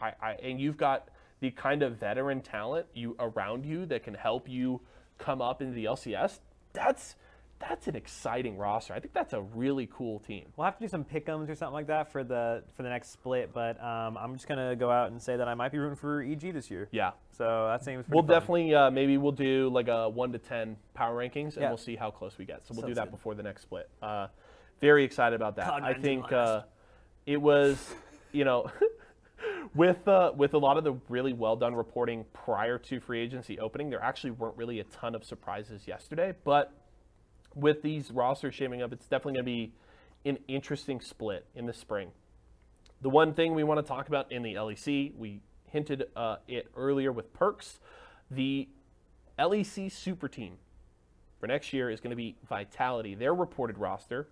I, I and you've got the kind of veteran talent you around you that can help you come up into the LCS. That's that's an exciting roster. I think that's a really cool team. We'll have to do some pickums or something like that for the for the next split. But um, I'm just gonna go out and say that I might be rooting for EG this year. Yeah. So that seems. Pretty We'll fun. definitely uh, maybe we'll do like a one to ten power rankings, and Yeah. we'll see how close we get. So we'll do that good. before the next split. Uh, very excited about that. I think uh, it was, you know, with uh, with a lot of the really well done reporting prior to free agency opening, there actually weren't really a ton of surprises yesterday. But with these rosters shaping up, it's definitely going to be an interesting split in the spring. The one thing we want to talk about in the LEC, we hinted uh, it earlier with Perkz. The LEC super team for next year is going to be Vitality. Their reported roster,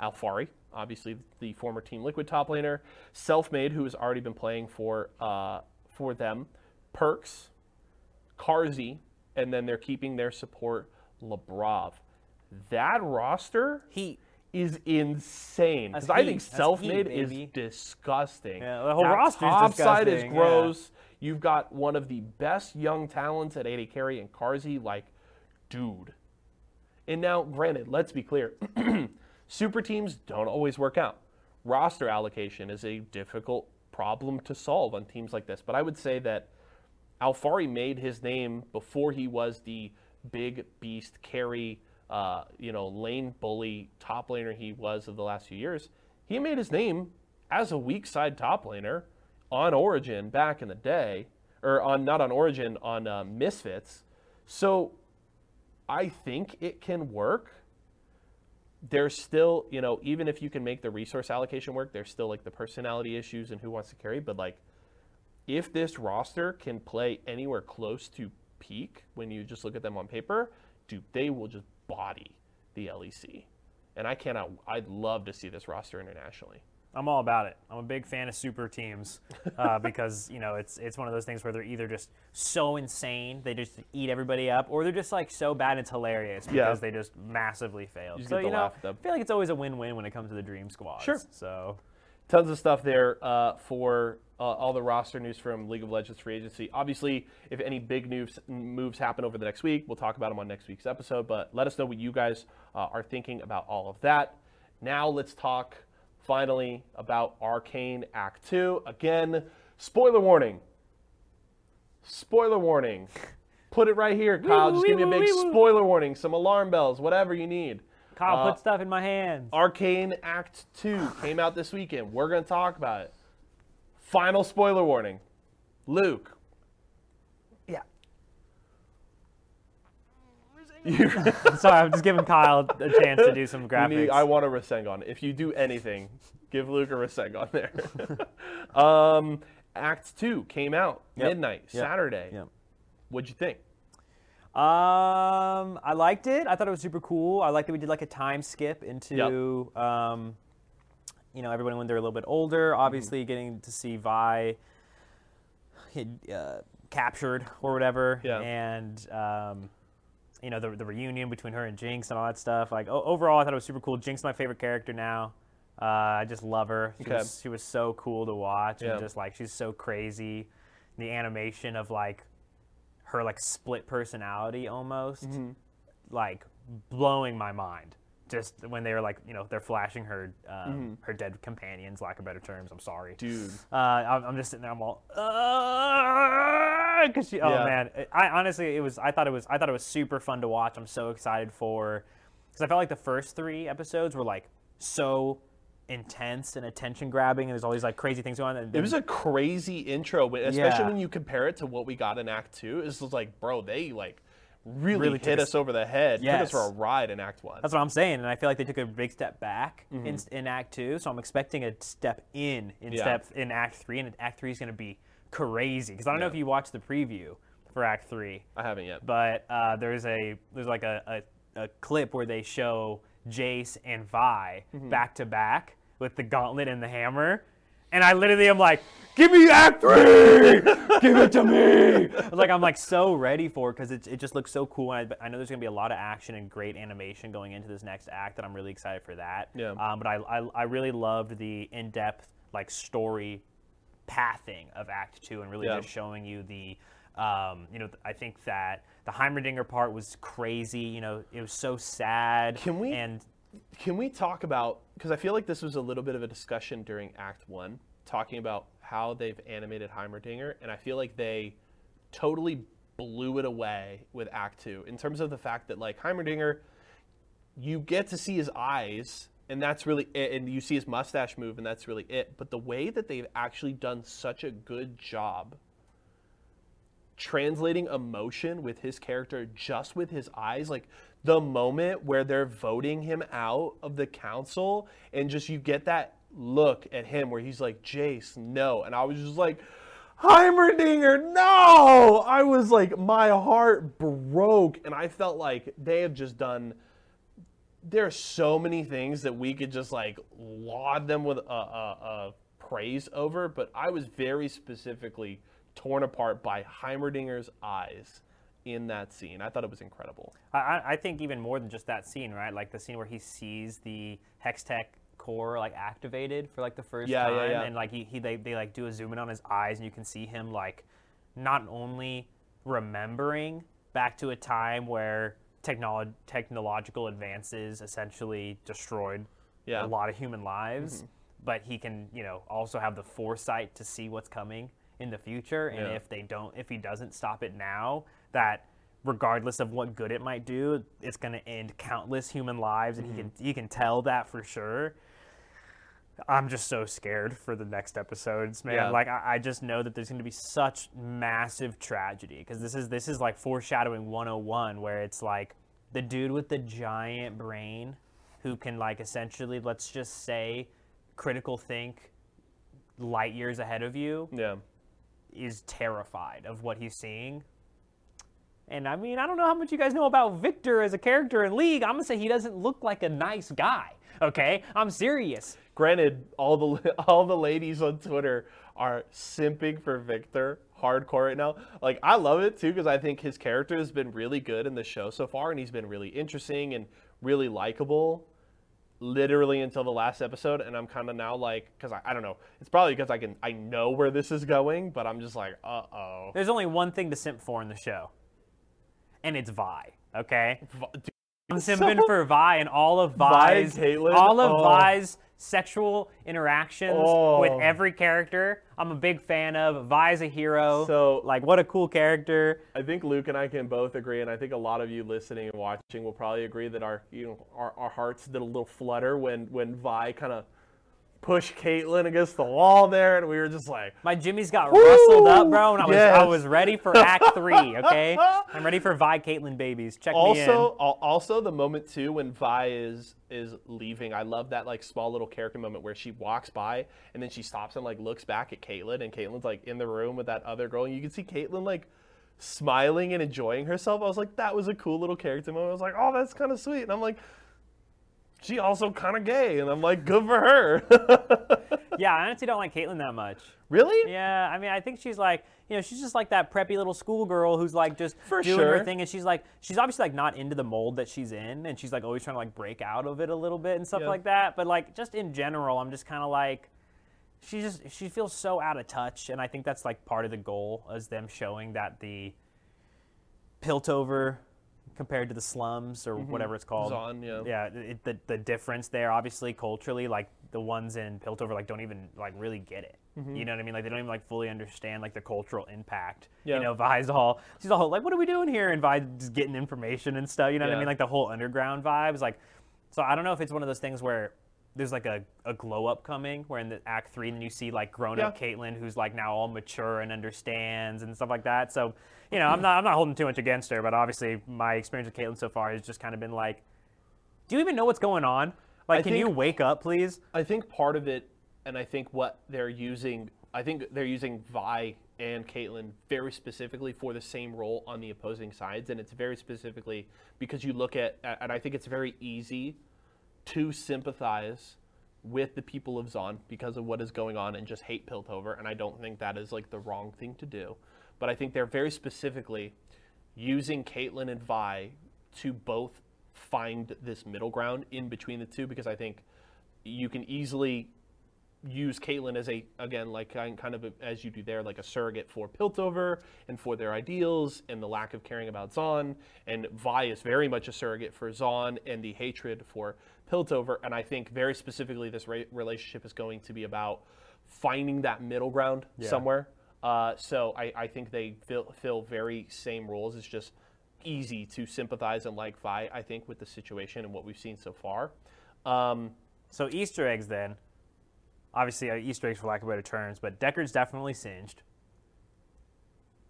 Alphari, obviously the former Team Liquid top laner, Selfmade, who has already been playing for uh, for them, Perkz, Carzzy, and then they're keeping their support Labrov. That roster Heat. is insane because I think Selfmade heat, is disgusting. Yeah, the whole that roster is top side is disgusting, yeah. gross. You've got one of the best young talents at AD carry and Carzzy, like, dude. And now, granted, let's be clear, super teams don't always work out. Roster allocation is a difficult problem to solve on teams like this, but I would say that Alphari made his name before he was the big beast carry, uh, you know, lane bully top laner he was of the last few years. He made his name as a weak side top laner on Origin back in the day, or on not on Origin on uh, Misfits. So I think it can work. There's still, you know, even if you can make the resource allocation work, there's still like the personality issues and who wants to carry. But like, if this roster can play anywhere close to peak when you just look at them on paper, dude, they will just body the LEC. And I cannot, I'd love to see this roster internationally. I'm all about it. I'm a big fan of super teams uh, because you know it's it's one of those things where they're either just so insane they just eat everybody up, or they're just like so bad it's hilarious because Yeah. they just massively fail. So you know, laugh at them. I feel like it's always a win-win when it comes to the Dream Squad. Sure. So tons of stuff there uh, for uh, all the roster news from League of Legends free agency. Obviously, if any big moves moves happen over the next week, we'll talk about them on next week's episode. But let us know what you guys uh, are thinking about all of that. Now let's talk finally about Arcane Act Two. Again, spoiler warning. Spoiler warning. Put it right here, Kyle. Just give me a big spoiler warning, some alarm bells, whatever you need. Kyle, Uh, put stuff in my hands. Arcane Act 2 came out this weekend. We're going to talk about it. Final spoiler warning. Luke. Yeah. Sorry, I'm just giving Kyle a chance to do some you graphics. need, I want a Rasengan. If you do anything, give Luke a Rasengan there. um, Act 2 came out Yep. midnight, Yep. Saturday. Yep. What'd you think? Um, I liked it. I thought it was super cool. I liked that we did like a time skip into, um, you know, everybody when they're a little bit older. Obviously, getting to see Vi uh, captured or whatever, Yeah. and um, you know the the reunion between her and Jinx and all that stuff. Like o- overall, I thought it was super cool. Jinx is my favorite character now. Uh, I just love her. She, Okay. was, she was so cool to watch, Yeah. and just like she's so crazy. The animation of like her like split personality almost Mm-hmm. like blowing my mind just when they were like you know they're flashing her um, her dead companions lack of better terms i'm sorry. Dude. uh, I'm, I'm just sitting there i'm all because she oh Yeah. man i honestly it was i thought it was i thought it was super fun to watch i'm so excited for because i felt like the first three episodes were like so intense and attention grabbing and there's all these like crazy things going on and It was a crazy intro, but especially Yeah. when you compare it to what we got in Act 2. It's just like, bro, they like really, Really took hit us- us over the head. Took us for a ride in Act 1. That's what I'm saying, and I feel like they took a big step back Mm-hmm. in, in Act Two. So I'm expecting a step in in Yeah. step in Act Three, and Act Three is going to be crazy. Because I don't know if you watched the preview for Act Three, I haven't yet. but uh, there's a there's like a, a, a clip where they show Jace and Vi Mm-hmm. back to back with the gauntlet and the hammer. And I literally am like, give me Act Three, give it to me. like I'm like so ready for it because it, it just looks so cool. And I, I know there's gonna be a lot of action and great animation going into this next act, and I'm really excited for that. Yeah. Um, but I, I I really loved the in-depth like story pathing of Act Two and really Yeah. just showing you the, um, you know, I think that the Heimerdinger part was crazy. You know, it was so sad. Can we- And Can we talk about because I feel like this was a little bit of a discussion during Act One, talking about how they've animated Heimerdinger, and I feel like they totally blew it away with Act Two in terms of the fact that like Heimerdinger, you get to see his eyes, and that's really it, and you see his mustache move, and that's really it. But the way that they've actually done such a good job translating emotion with his character just with his eyes like the moment where they're voting him out of the council and just you get that look at him where he's like jace no. And i was just like heimerdinger no! I was like my heart broke and i felt like they have just done there are so many things that we could just like laud them with a, a, a praise over, but I was very specifically torn apart by Heimerdinger's eyes in that scene. I thought it was incredible. I- I, think even more than just that scene, right? Like the scene where he sees the Hextech core like activated for like the first Yeah, yeah, time, yeah. and like he, he they, they like do a zoom in on his eyes, and you can see him like not only remembering back to a time where technolo- technological advances essentially destroyed Yeah. Mm-hmm. a lot of human lives, but he can you know also have the foresight to see what's coming in the future, and Yeah. if they don't, if he doesn't stop it now, that regardless of what good it might do, it's going to end countless human lives, and he can Mm-hmm. can tell that for sure. I'm just so scared for the next episodes, man. Yeah. Like I, I just know that there's going to be such massive tragedy because this is this is like foreshadowing 101, where it's like the dude with the giant brain who can like essentially, let's just say, critical think light years ahead of you Yeah. is terrified of what he's seeing. And I mean, I don't know how much you guys know about Viktor as a character in League. I'm gonna say he doesn't look like a nice guy. Okay, I'm serious. Granted, all the all the ladies on Twitter are simping for Viktor hardcore right now. Like I love it too because I think his character has been really good in the show so far, and he's been really interesting and really likable. Literally until the last episode, and I'm kind of now like, because I, I don't know, it's probably because I can I know where this is going, but I'm just like, uh oh. There's only one thing to simp for in the show, and it's Vi. Okay, I'm simping for Vi and all of Vi Vi's, Caitlyn? all of Oh. Vi's sexual interactions Oh. with every character. I'm a big fan of. Vi's a hero. So- like, what a cool character. I think Luke and I can both agree, and I think a lot of you listening and watching will probably agree that our you know our, our hearts did a little flutter when when Vi kind of pushed Caitlyn against the wall there, and we were just like, My Jimmy's got rustled up, bro, and I was I was ready for Act Three. Okay, I'm ready for Vi Caitlyn babies. Check me in. also also the moment too when Vi is is leaving. I love that like small little character moment where she walks by and then she stops and like looks back at Caitlyn, and Caitlyn's like in the room with that other girl, and you can see Caitlyn like smiling and enjoying herself. I was like, that was a cool little character moment. I was like, oh, that's kind of sweet, and I'm like. She also kind of gay, and I'm like, good for her. Yeah, I honestly don't like Caitlyn that much. really? Yeah, I mean, I think she's like, you know, she's just like that preppy little schoolgirl who's like just For doing sure. her thing, and she's like, she's obviously like not into the mold that she's in, and she's like always trying to like break out of it a little bit and stuff Yeah. like that. But like, just in general, I'm just kind of like, she just she feels so out of touch, and I think that's like part of the goal is them showing that the Piltover compared to the slums or mm-hmm. whatever it's called. Zaun, yeah. Yeah, it, the the difference there, obviously culturally, like the ones in Piltover, like don't even like really get it. Mm-hmm. You know what I mean? Like they don't even like fully understand like the cultural impact. Yeah. You know, Vi's all she's all like, "What are we doing here?" And Vi just getting information and stuff. You know what I mean? Like the whole underground vibes. Like, so I don't know if it's one of those things where there's like a, a glow up coming, where in the Act Three, then you see like grown up Yeah. Caitlyn, who's like now all mature and understands and stuff like that. So, you know, I'm not I'm not holding too much against her, but obviously my experience with Caitlyn so far has just kind of been like, do you even know what's going on? Like, I can you wake up, please? I think part of it, and I think what they're using, I think they're using Vi and Caitlyn very specifically for the same role on the opposing sides, and it's very specifically because you look at, and I think it's very easy to sympathize with the people of Zaun because of what is going on and just hate Piltover, and I don't think that is like the wrong thing to do, but I think they're very specifically using Caitlyn and Vi to both find this middle ground in between the two because I think you can easily use Caitlyn as a again like kind kind of a, as you do there like a surrogate for Piltover and for their ideals and the lack of caring about Zaun and Vi is very much a surrogate for Zaun and the hatred for Piltover and I think very specifically this ra- relationship is going to be about finding that middle ground somewhere. Uh, so I, I think they fill, fill very same roles. It's just easy to sympathize and like Vi I think with the situation and what we've seen so far. Um, So Easter eggs then. Obviously, uh, Easter eggs for lack of better terms, but Deckard's definitely singed.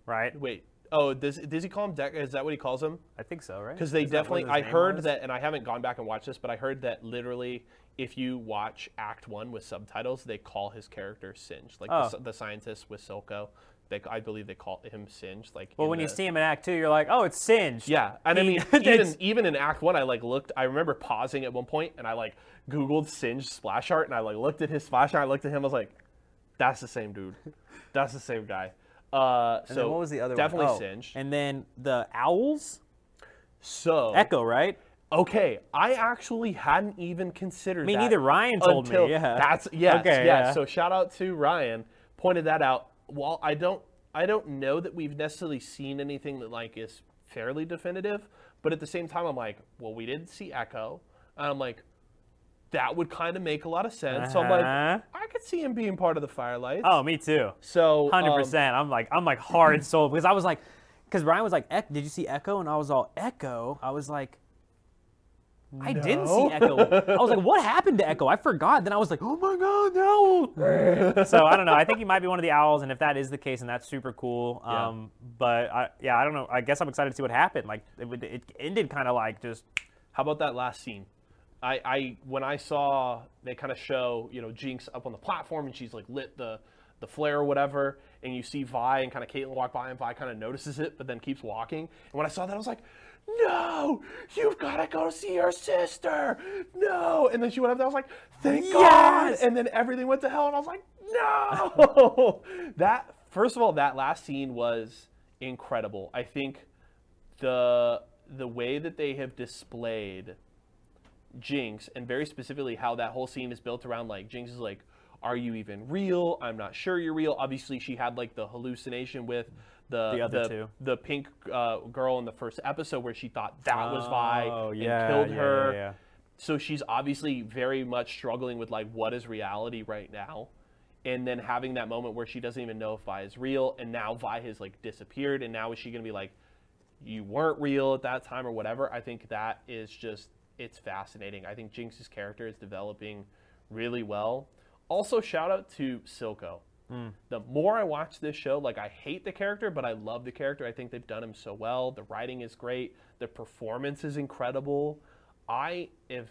Right? Wait. Oh, does does he call him Deck? Is that what he calls him? I think so, right? Because they Is that what definitely. his I name heard was? that, and I haven't gone back and watched this, but I heard that literally, if you watch Act One with subtitles, they call his character Singed, like Oh. the, the scientist with Silco. They, I believe they call him Singed. Like. Well, when you see him in Act Two, you're like, oh, it's singed. Yeah, and I mean, even even in Act One, I like looked. I remember pausing at one point, and I like Googled Singed splash art, and I like looked at his splash art. I looked at him. I was like, "That's the same dude. That's the same guy." Uh, so then what was the other definitely one? Oh, Singed. And then the owls, so Ekko, right? Okay, I actually hadn't even considered. Me neither. Ryan told me, yeah. that's yes, Okay, yes. yeah. So shout out to Ryan, pointed that out. While I don't, I don't know that we've necessarily seen anything that like is fairly definitive, but at the same time, I'm like, well, we didn't see Ekko, and I'm like, that would kind of make a lot of sense. So I'm like, Uh-huh. I could see him being part of the Firelight. Oh, me too. so Hundred um, percent. I'm like, I'm like hard sold because I was like, because Ryan was like, "Ec- did you see Ekko? And I was all Ekko. I was like. I didn't see No. Ekko. I was like, "What happened to Ekko?" I forgot. Then I was like, "Oh my God, no!" so I don't know. I think he might be one of the owls, and if that is the case, and that's super cool. Yeah. Um, but I, yeah, I don't know. I guess I'm excited to see what happened. Like it, would- it ended kind of like just How about that last scene? I, I when I saw they kind of show you know Jinx up on the platform and she's like lit the the flare or whatever, and you see Vi and kind of Caitlyn walk by and Vi kind of notices it, but then keeps walking. And when I saw that, I was like, no, you've got to go see your sister. No. And then she went up there. I was like, thank God. And then everything went to hell. And I was like, no. that, first of all, that last scene was incredible. I think the the way that they have displayed Jinx and very specifically how that whole scene is built around like Jinx is like, are you even real? I'm not sure you're real. Obviously, she had like the hallucination with the The other the, two. the pink uh, girl in the first episode where she thought that was Vi Oh, and yeah, killed yeah, her. yeah. So she's obviously very much struggling with like what is reality right now. And then having that moment where she doesn't even know if Vi is real, and now Vi has like disappeared, and now is she gonna be like, you weren't real at that time or whatever? I think that is just it's fascinating. I think Jinx's character is developing really well. Also, shout out to Silco. The more I watch this show, like I hate the character, but I love the character. I think they've done him so well. The writing is great. The performance is incredible. I have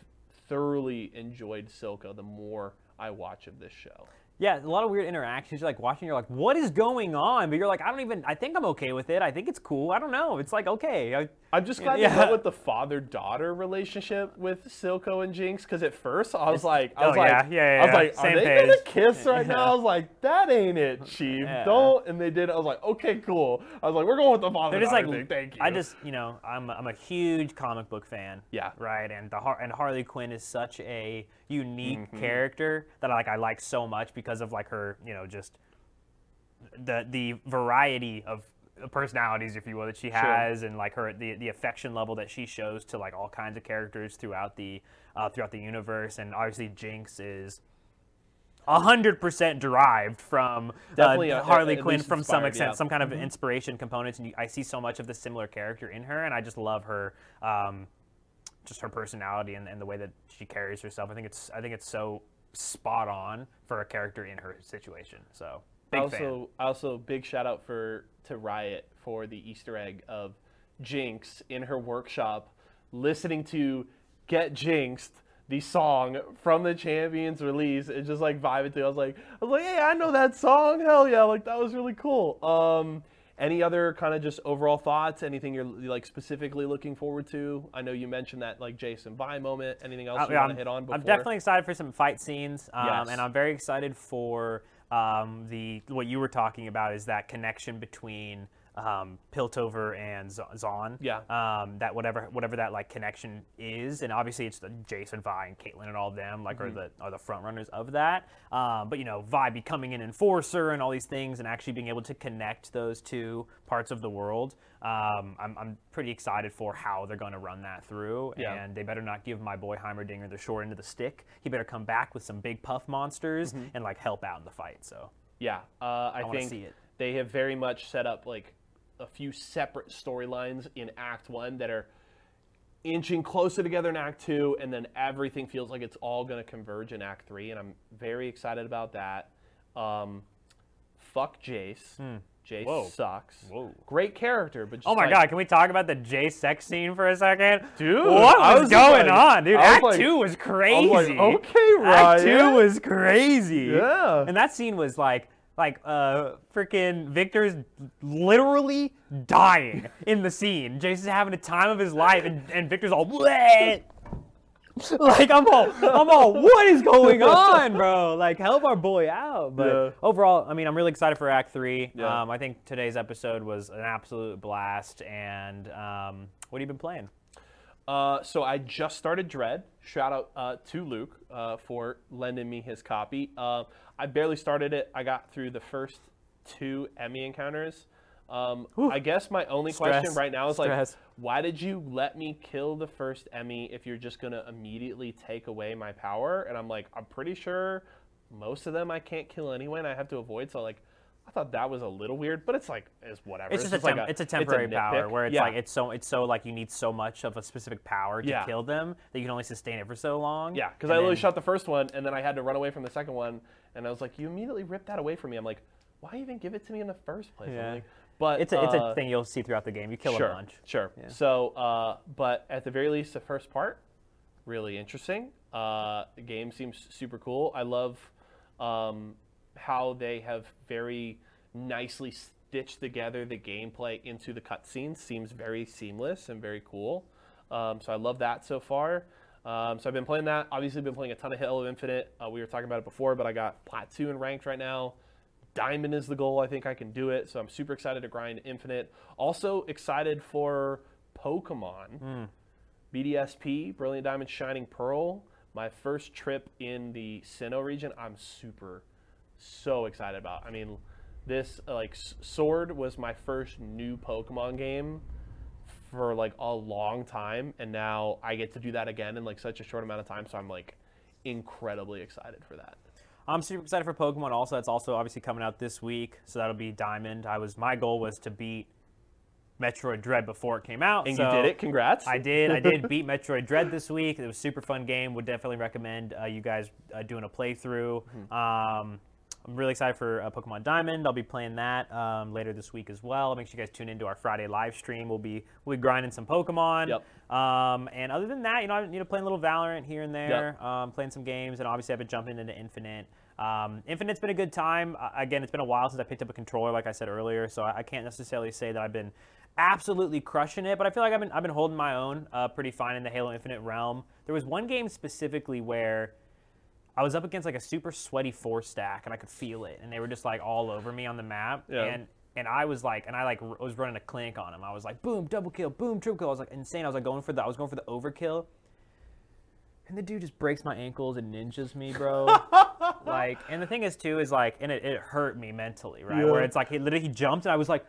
thoroughly enjoyed Silco the more I watch of this show. Yeah, a lot of weird interactions. You're like watching, you're like, what is going on? But you're like, I don't even, I think I'm okay with it. I think it's cool. I don't know. It's like, okay. I, I'm just glad Yeah. they went with the father-daughter relationship with Silco and Jinx because at first I was like, I oh, was like, yeah, yeah, I was yeah. like, Same are they page. gonna kiss right now? I was like, that ain't it, Chief. Yeah. Don't. And they did. I was like, okay, cool. I was like, we're going with the father-daughter They're just like, thing. Thank you. I just, you know, I'm, I'm a huge comic book fan. Yeah. Right. And the and Harley Quinn is such a unique Mm-hmm. character that I like. I like so much because of like her, you know, just the the variety of personalities, if you will, that she has, and like her the, the affection level that she shows to like all kinds of characters throughout the uh, throughout the universe. And obviously, Jinx is. hundred percent derived from uh, uh, Harley Quinn from some extent, yeah. Mm-hmm. some kind of inspiration components, and you, I see so much of the similar character in her, and I just love her, um, just her personality and, and the way that she carries herself. I think it's I think it's so spot on for a character in her situation. So big also, fan. also big shout out for to Riot for the Easter egg of Jinx in her workshop listening to "Get Jinxed," the song from the Champions release, and just like vibing to. it. I was like, I was like, hey, I know that song. Hell yeah! Like that was really cool. Um, any other kind of just overall thoughts? Anything you're like specifically looking forward to? I know you mentioned that like Jason Vi moment. Anything else Uh, you yeah, want to hit on? Before? I'm definitely excited for some fight scenes, um, Yes. and I'm very excited for um, the what you were talking about is that connection between um, Piltover and Z- Zaun. Yeah. Um, that whatever whatever that like connection is, and obviously it's the Jason, Vi, and Caitlyn and all of them like are Mm-hmm. the are the front runners of that. Um, but you know, Vi becoming an enforcer and all these things, and actually being able to connect those two parts of the world. Um, I'm, I'm pretty excited for how they're going to run that through, Yeah. and they better not give my boy Heimerdinger the short end of the stick. He better come back with some big puff monsters Mm-hmm. and like help out in the fight. So Yeah, uh, I, wanna think see it. they have very much set up like a few separate storylines in Act One that are inching closer together in Act Two, and then everything feels like it's all going to converge in Act Three, and I'm very excited about that. Um, fuck Jace. Jace Hmm. Whoa. sucks. Whoa. Great character, but just Oh my like- god, can we talk about the J sex scene for a second? Dude, what was, was going like- on, dude? Act like- two was crazy. was okay, Act two was crazy. Yeah. And that scene was like, like, uh, freaking Viktor's literally dying in the scene. Jason's having a time of his life, and, and Viktor's all, Bleh! like I'm all, I'm all, what is going on, bro? Like, help our boy out. But Yeah. overall, I mean, I'm really excited for Act Three. Yeah. Um, I think today's episode was an absolute blast. And um, what have you been playing? Uh, so I just started Dread. Shout out uh, to Luke uh, for lending me his copy. I barely started it. I got through the first two E.M.M.I. encounters. Um, I guess my only question right now is Stress. like, why did you let me kill the first E.M.M.I. if you're just gonna immediately take away my power? And I'm like, I'm pretty sure most of them I can't kill anyway, and I have to avoid. So like, I thought that was a little weird, but it's like, it's whatever. It's just a, like temp- it's a temporary power where it's Yeah. like it's so it's so like you need so much of a specific power to Yeah. kill them that you can only sustain it for so long. Yeah, because I literally then- shot the first one, and then I had to run away from the second one, and I was like, "You immediately ripped that away from me." I'm like, "Why even give it to me in the first place?" I'm Yeah. like, but It's a, it's uh, a thing you'll see throughout the game. You kill sure, a bunch. Sure. So, uh, but at the very least, the first part, really interesting. Uh, the game seems super cool. I love um, how they have very nicely stitched together the gameplay into the cutscenes seems very seamless and very cool. Um, so I love that so far. Um, so I've been playing that. Obviously, been playing a ton of Halo Infinite. Uh, we were talking about it before, but I got plat two and ranked right now. Diamond is the goal. I think I can do it. So I'm super excited to grind Infinite. Also excited for Pokemon. BDSP, Brilliant Diamond Shining Pearl. My first trip in the Sinnoh region. I'm super, so excited about. I mean, this like Sword was my first new Pokemon game for like a long time, and now I get to do that again in like such a short amount of time. So I'm like incredibly excited for that. I'm super excited for Pokemon. Also, it's also obviously coming out this week, so that'll be Diamond. I was my goal was to beat Metroid Dread before it came out. And so you did it. Congrats. I did. I did beat Metroid Dread this week. It was a super fun game. Would definitely recommend uh, you guys uh, doing a playthrough. Mm-hmm. Um, I'm really excited for uh, Pokemon Diamond. I'll be playing that um, later this week as well. Make sure you guys tune into our Friday live stream. We'll be we'll be grinding some Pokemon. Yep. Um, and other than that, you know, I'm you know playing a little Valorant here and there, um, playing some games, and obviously I've been jumping into Infinite. Um, Infinite's been a good time. Uh, again, it's been a while since I picked up a controller, like I said earlier, so I, I can't necessarily say that I've been absolutely crushing it, but I feel like I've been I've been holding my own uh, pretty fine in the Halo Infinite realm. There was one game specifically where I was up against like a super sweaty four stack, and I could feel it, and they were just like all over me on the map, Yeah. and and I was like, and I like r- was running a clink on him. I was like, boom, double kill, boom, triple kill. I was like insane. I was like going for the I was going for the overkill, and the dude just breaks my ankles and ninjas me, bro. like, and the thing is too is like, and it, it hurt me mentally, right? Yeah. Where it's like he literally he jumped, and I was like.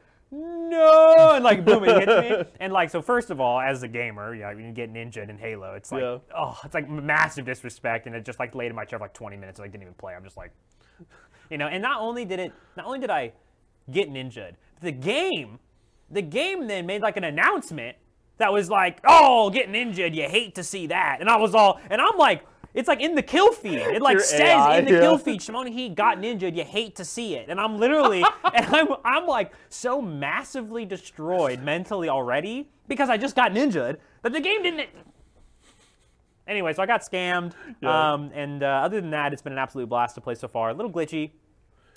No, and like boom, it hits me, and like so. First of all, as a gamer, you know, you get ninja in Halo, it's like Yeah. oh, it's like massive disrespect, and it just like laid in my chair for like 20 minutes, and I didn't even play. I'm just like, you know, and not only did it, not only did I get ninja'd, the game, the game then made like an announcement that was like, oh, get ninja'd, you hate to see that, and I was all, and I'm like. It's like in the kill feed. It like Your says AI, in the yeah. kill feed, Shimon he got ninja'd. You hate to see it, and I'm literally, and I'm, I'm like so massively destroyed mentally already because I just got ninja'd that the game didn't. Anyway, so I got scammed, Yeah. um, and uh, other than that, it's been an absolute blast to play so far. A little glitchy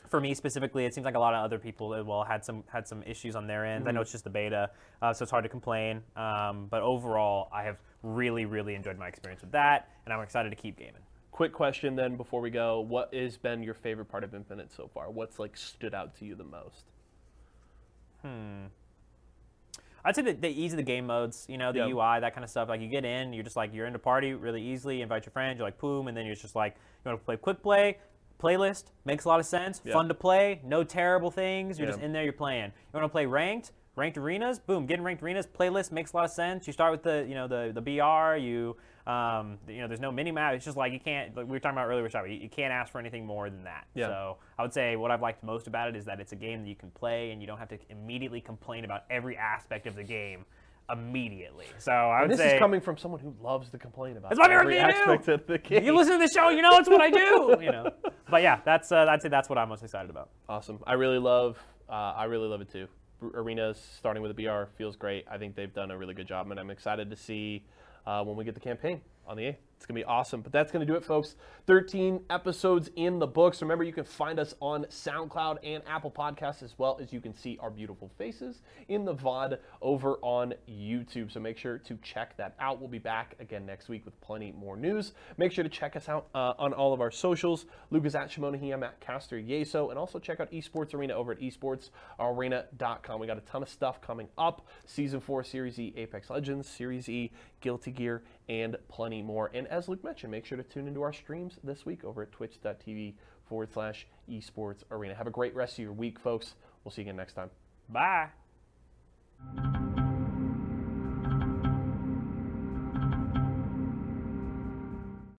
for me specifically. It seems like a lot of other people as well had some had some issues on their end. I know it's just the beta, uh, so it's hard to complain. Um, but overall, I have really really enjoyed my experience with that, and I'm excited to keep gaming. Quick question then before we go. What has been your favorite part of Infinite so far? What's like stood out to you the most? Hmm. I'd say the, the ease of the game modes, you know, the Yeah. UI, that kind of stuff. Like you get in, you're just like you're in a party really easily, invite your friends, you're like boom, and then you're just like you want to play quick play, playlist makes a lot of sense, Yeah. fun to play, no terrible things. You're just in there, you're playing. You want to play ranked, ranked arenas, boom, getting ranked arenas, playlist makes a lot of sense. You start with the you know the the BR, you um, you know there's no mini map. It's just like you can't like we were talking about earlier with Shabby, you, you can't ask for anything more than that. Yeah. So I would say what I've liked most about it is that it's a game that you can play and you don't have to immediately complain about every aspect of the game immediately. So I would This say is coming from someone who loves to complain about That's my every thing to do. aspect of the game. you listen to the show, you know it's what I do. You know, but yeah, that's uh, I'd say that's what I'm most excited about. Awesome. I really love. Uh, I really love it too. Arenas starting with a BR feels great. I think they've done a really good job, and I'm excited to see uh, when we get the campaign on the 8th. It's gonna be awesome. But that's gonna do it, folks. 13 episodes in the books. Remember, you can find us on SoundCloud and Apple Podcasts, as well as you can see our beautiful faces in the VOD over on YouTube. So make sure to check that out. We'll be back again next week with plenty more news. Make sure to check us out uh, on all of our socials. Lucas at Shimonahi, I'm at Caster Yeso, and also check out Esports Arena over at esportsarena.com. We got a ton of stuff coming up. Season 4, Series E, Apex Legends, Series E, Guilty Gear, and plenty more. And as Luke mentioned, make sure to tune into our streams this week over at twitch.tv forward slash esports arena. Have a great rest of your week, folks. We'll see you again next time. Bye.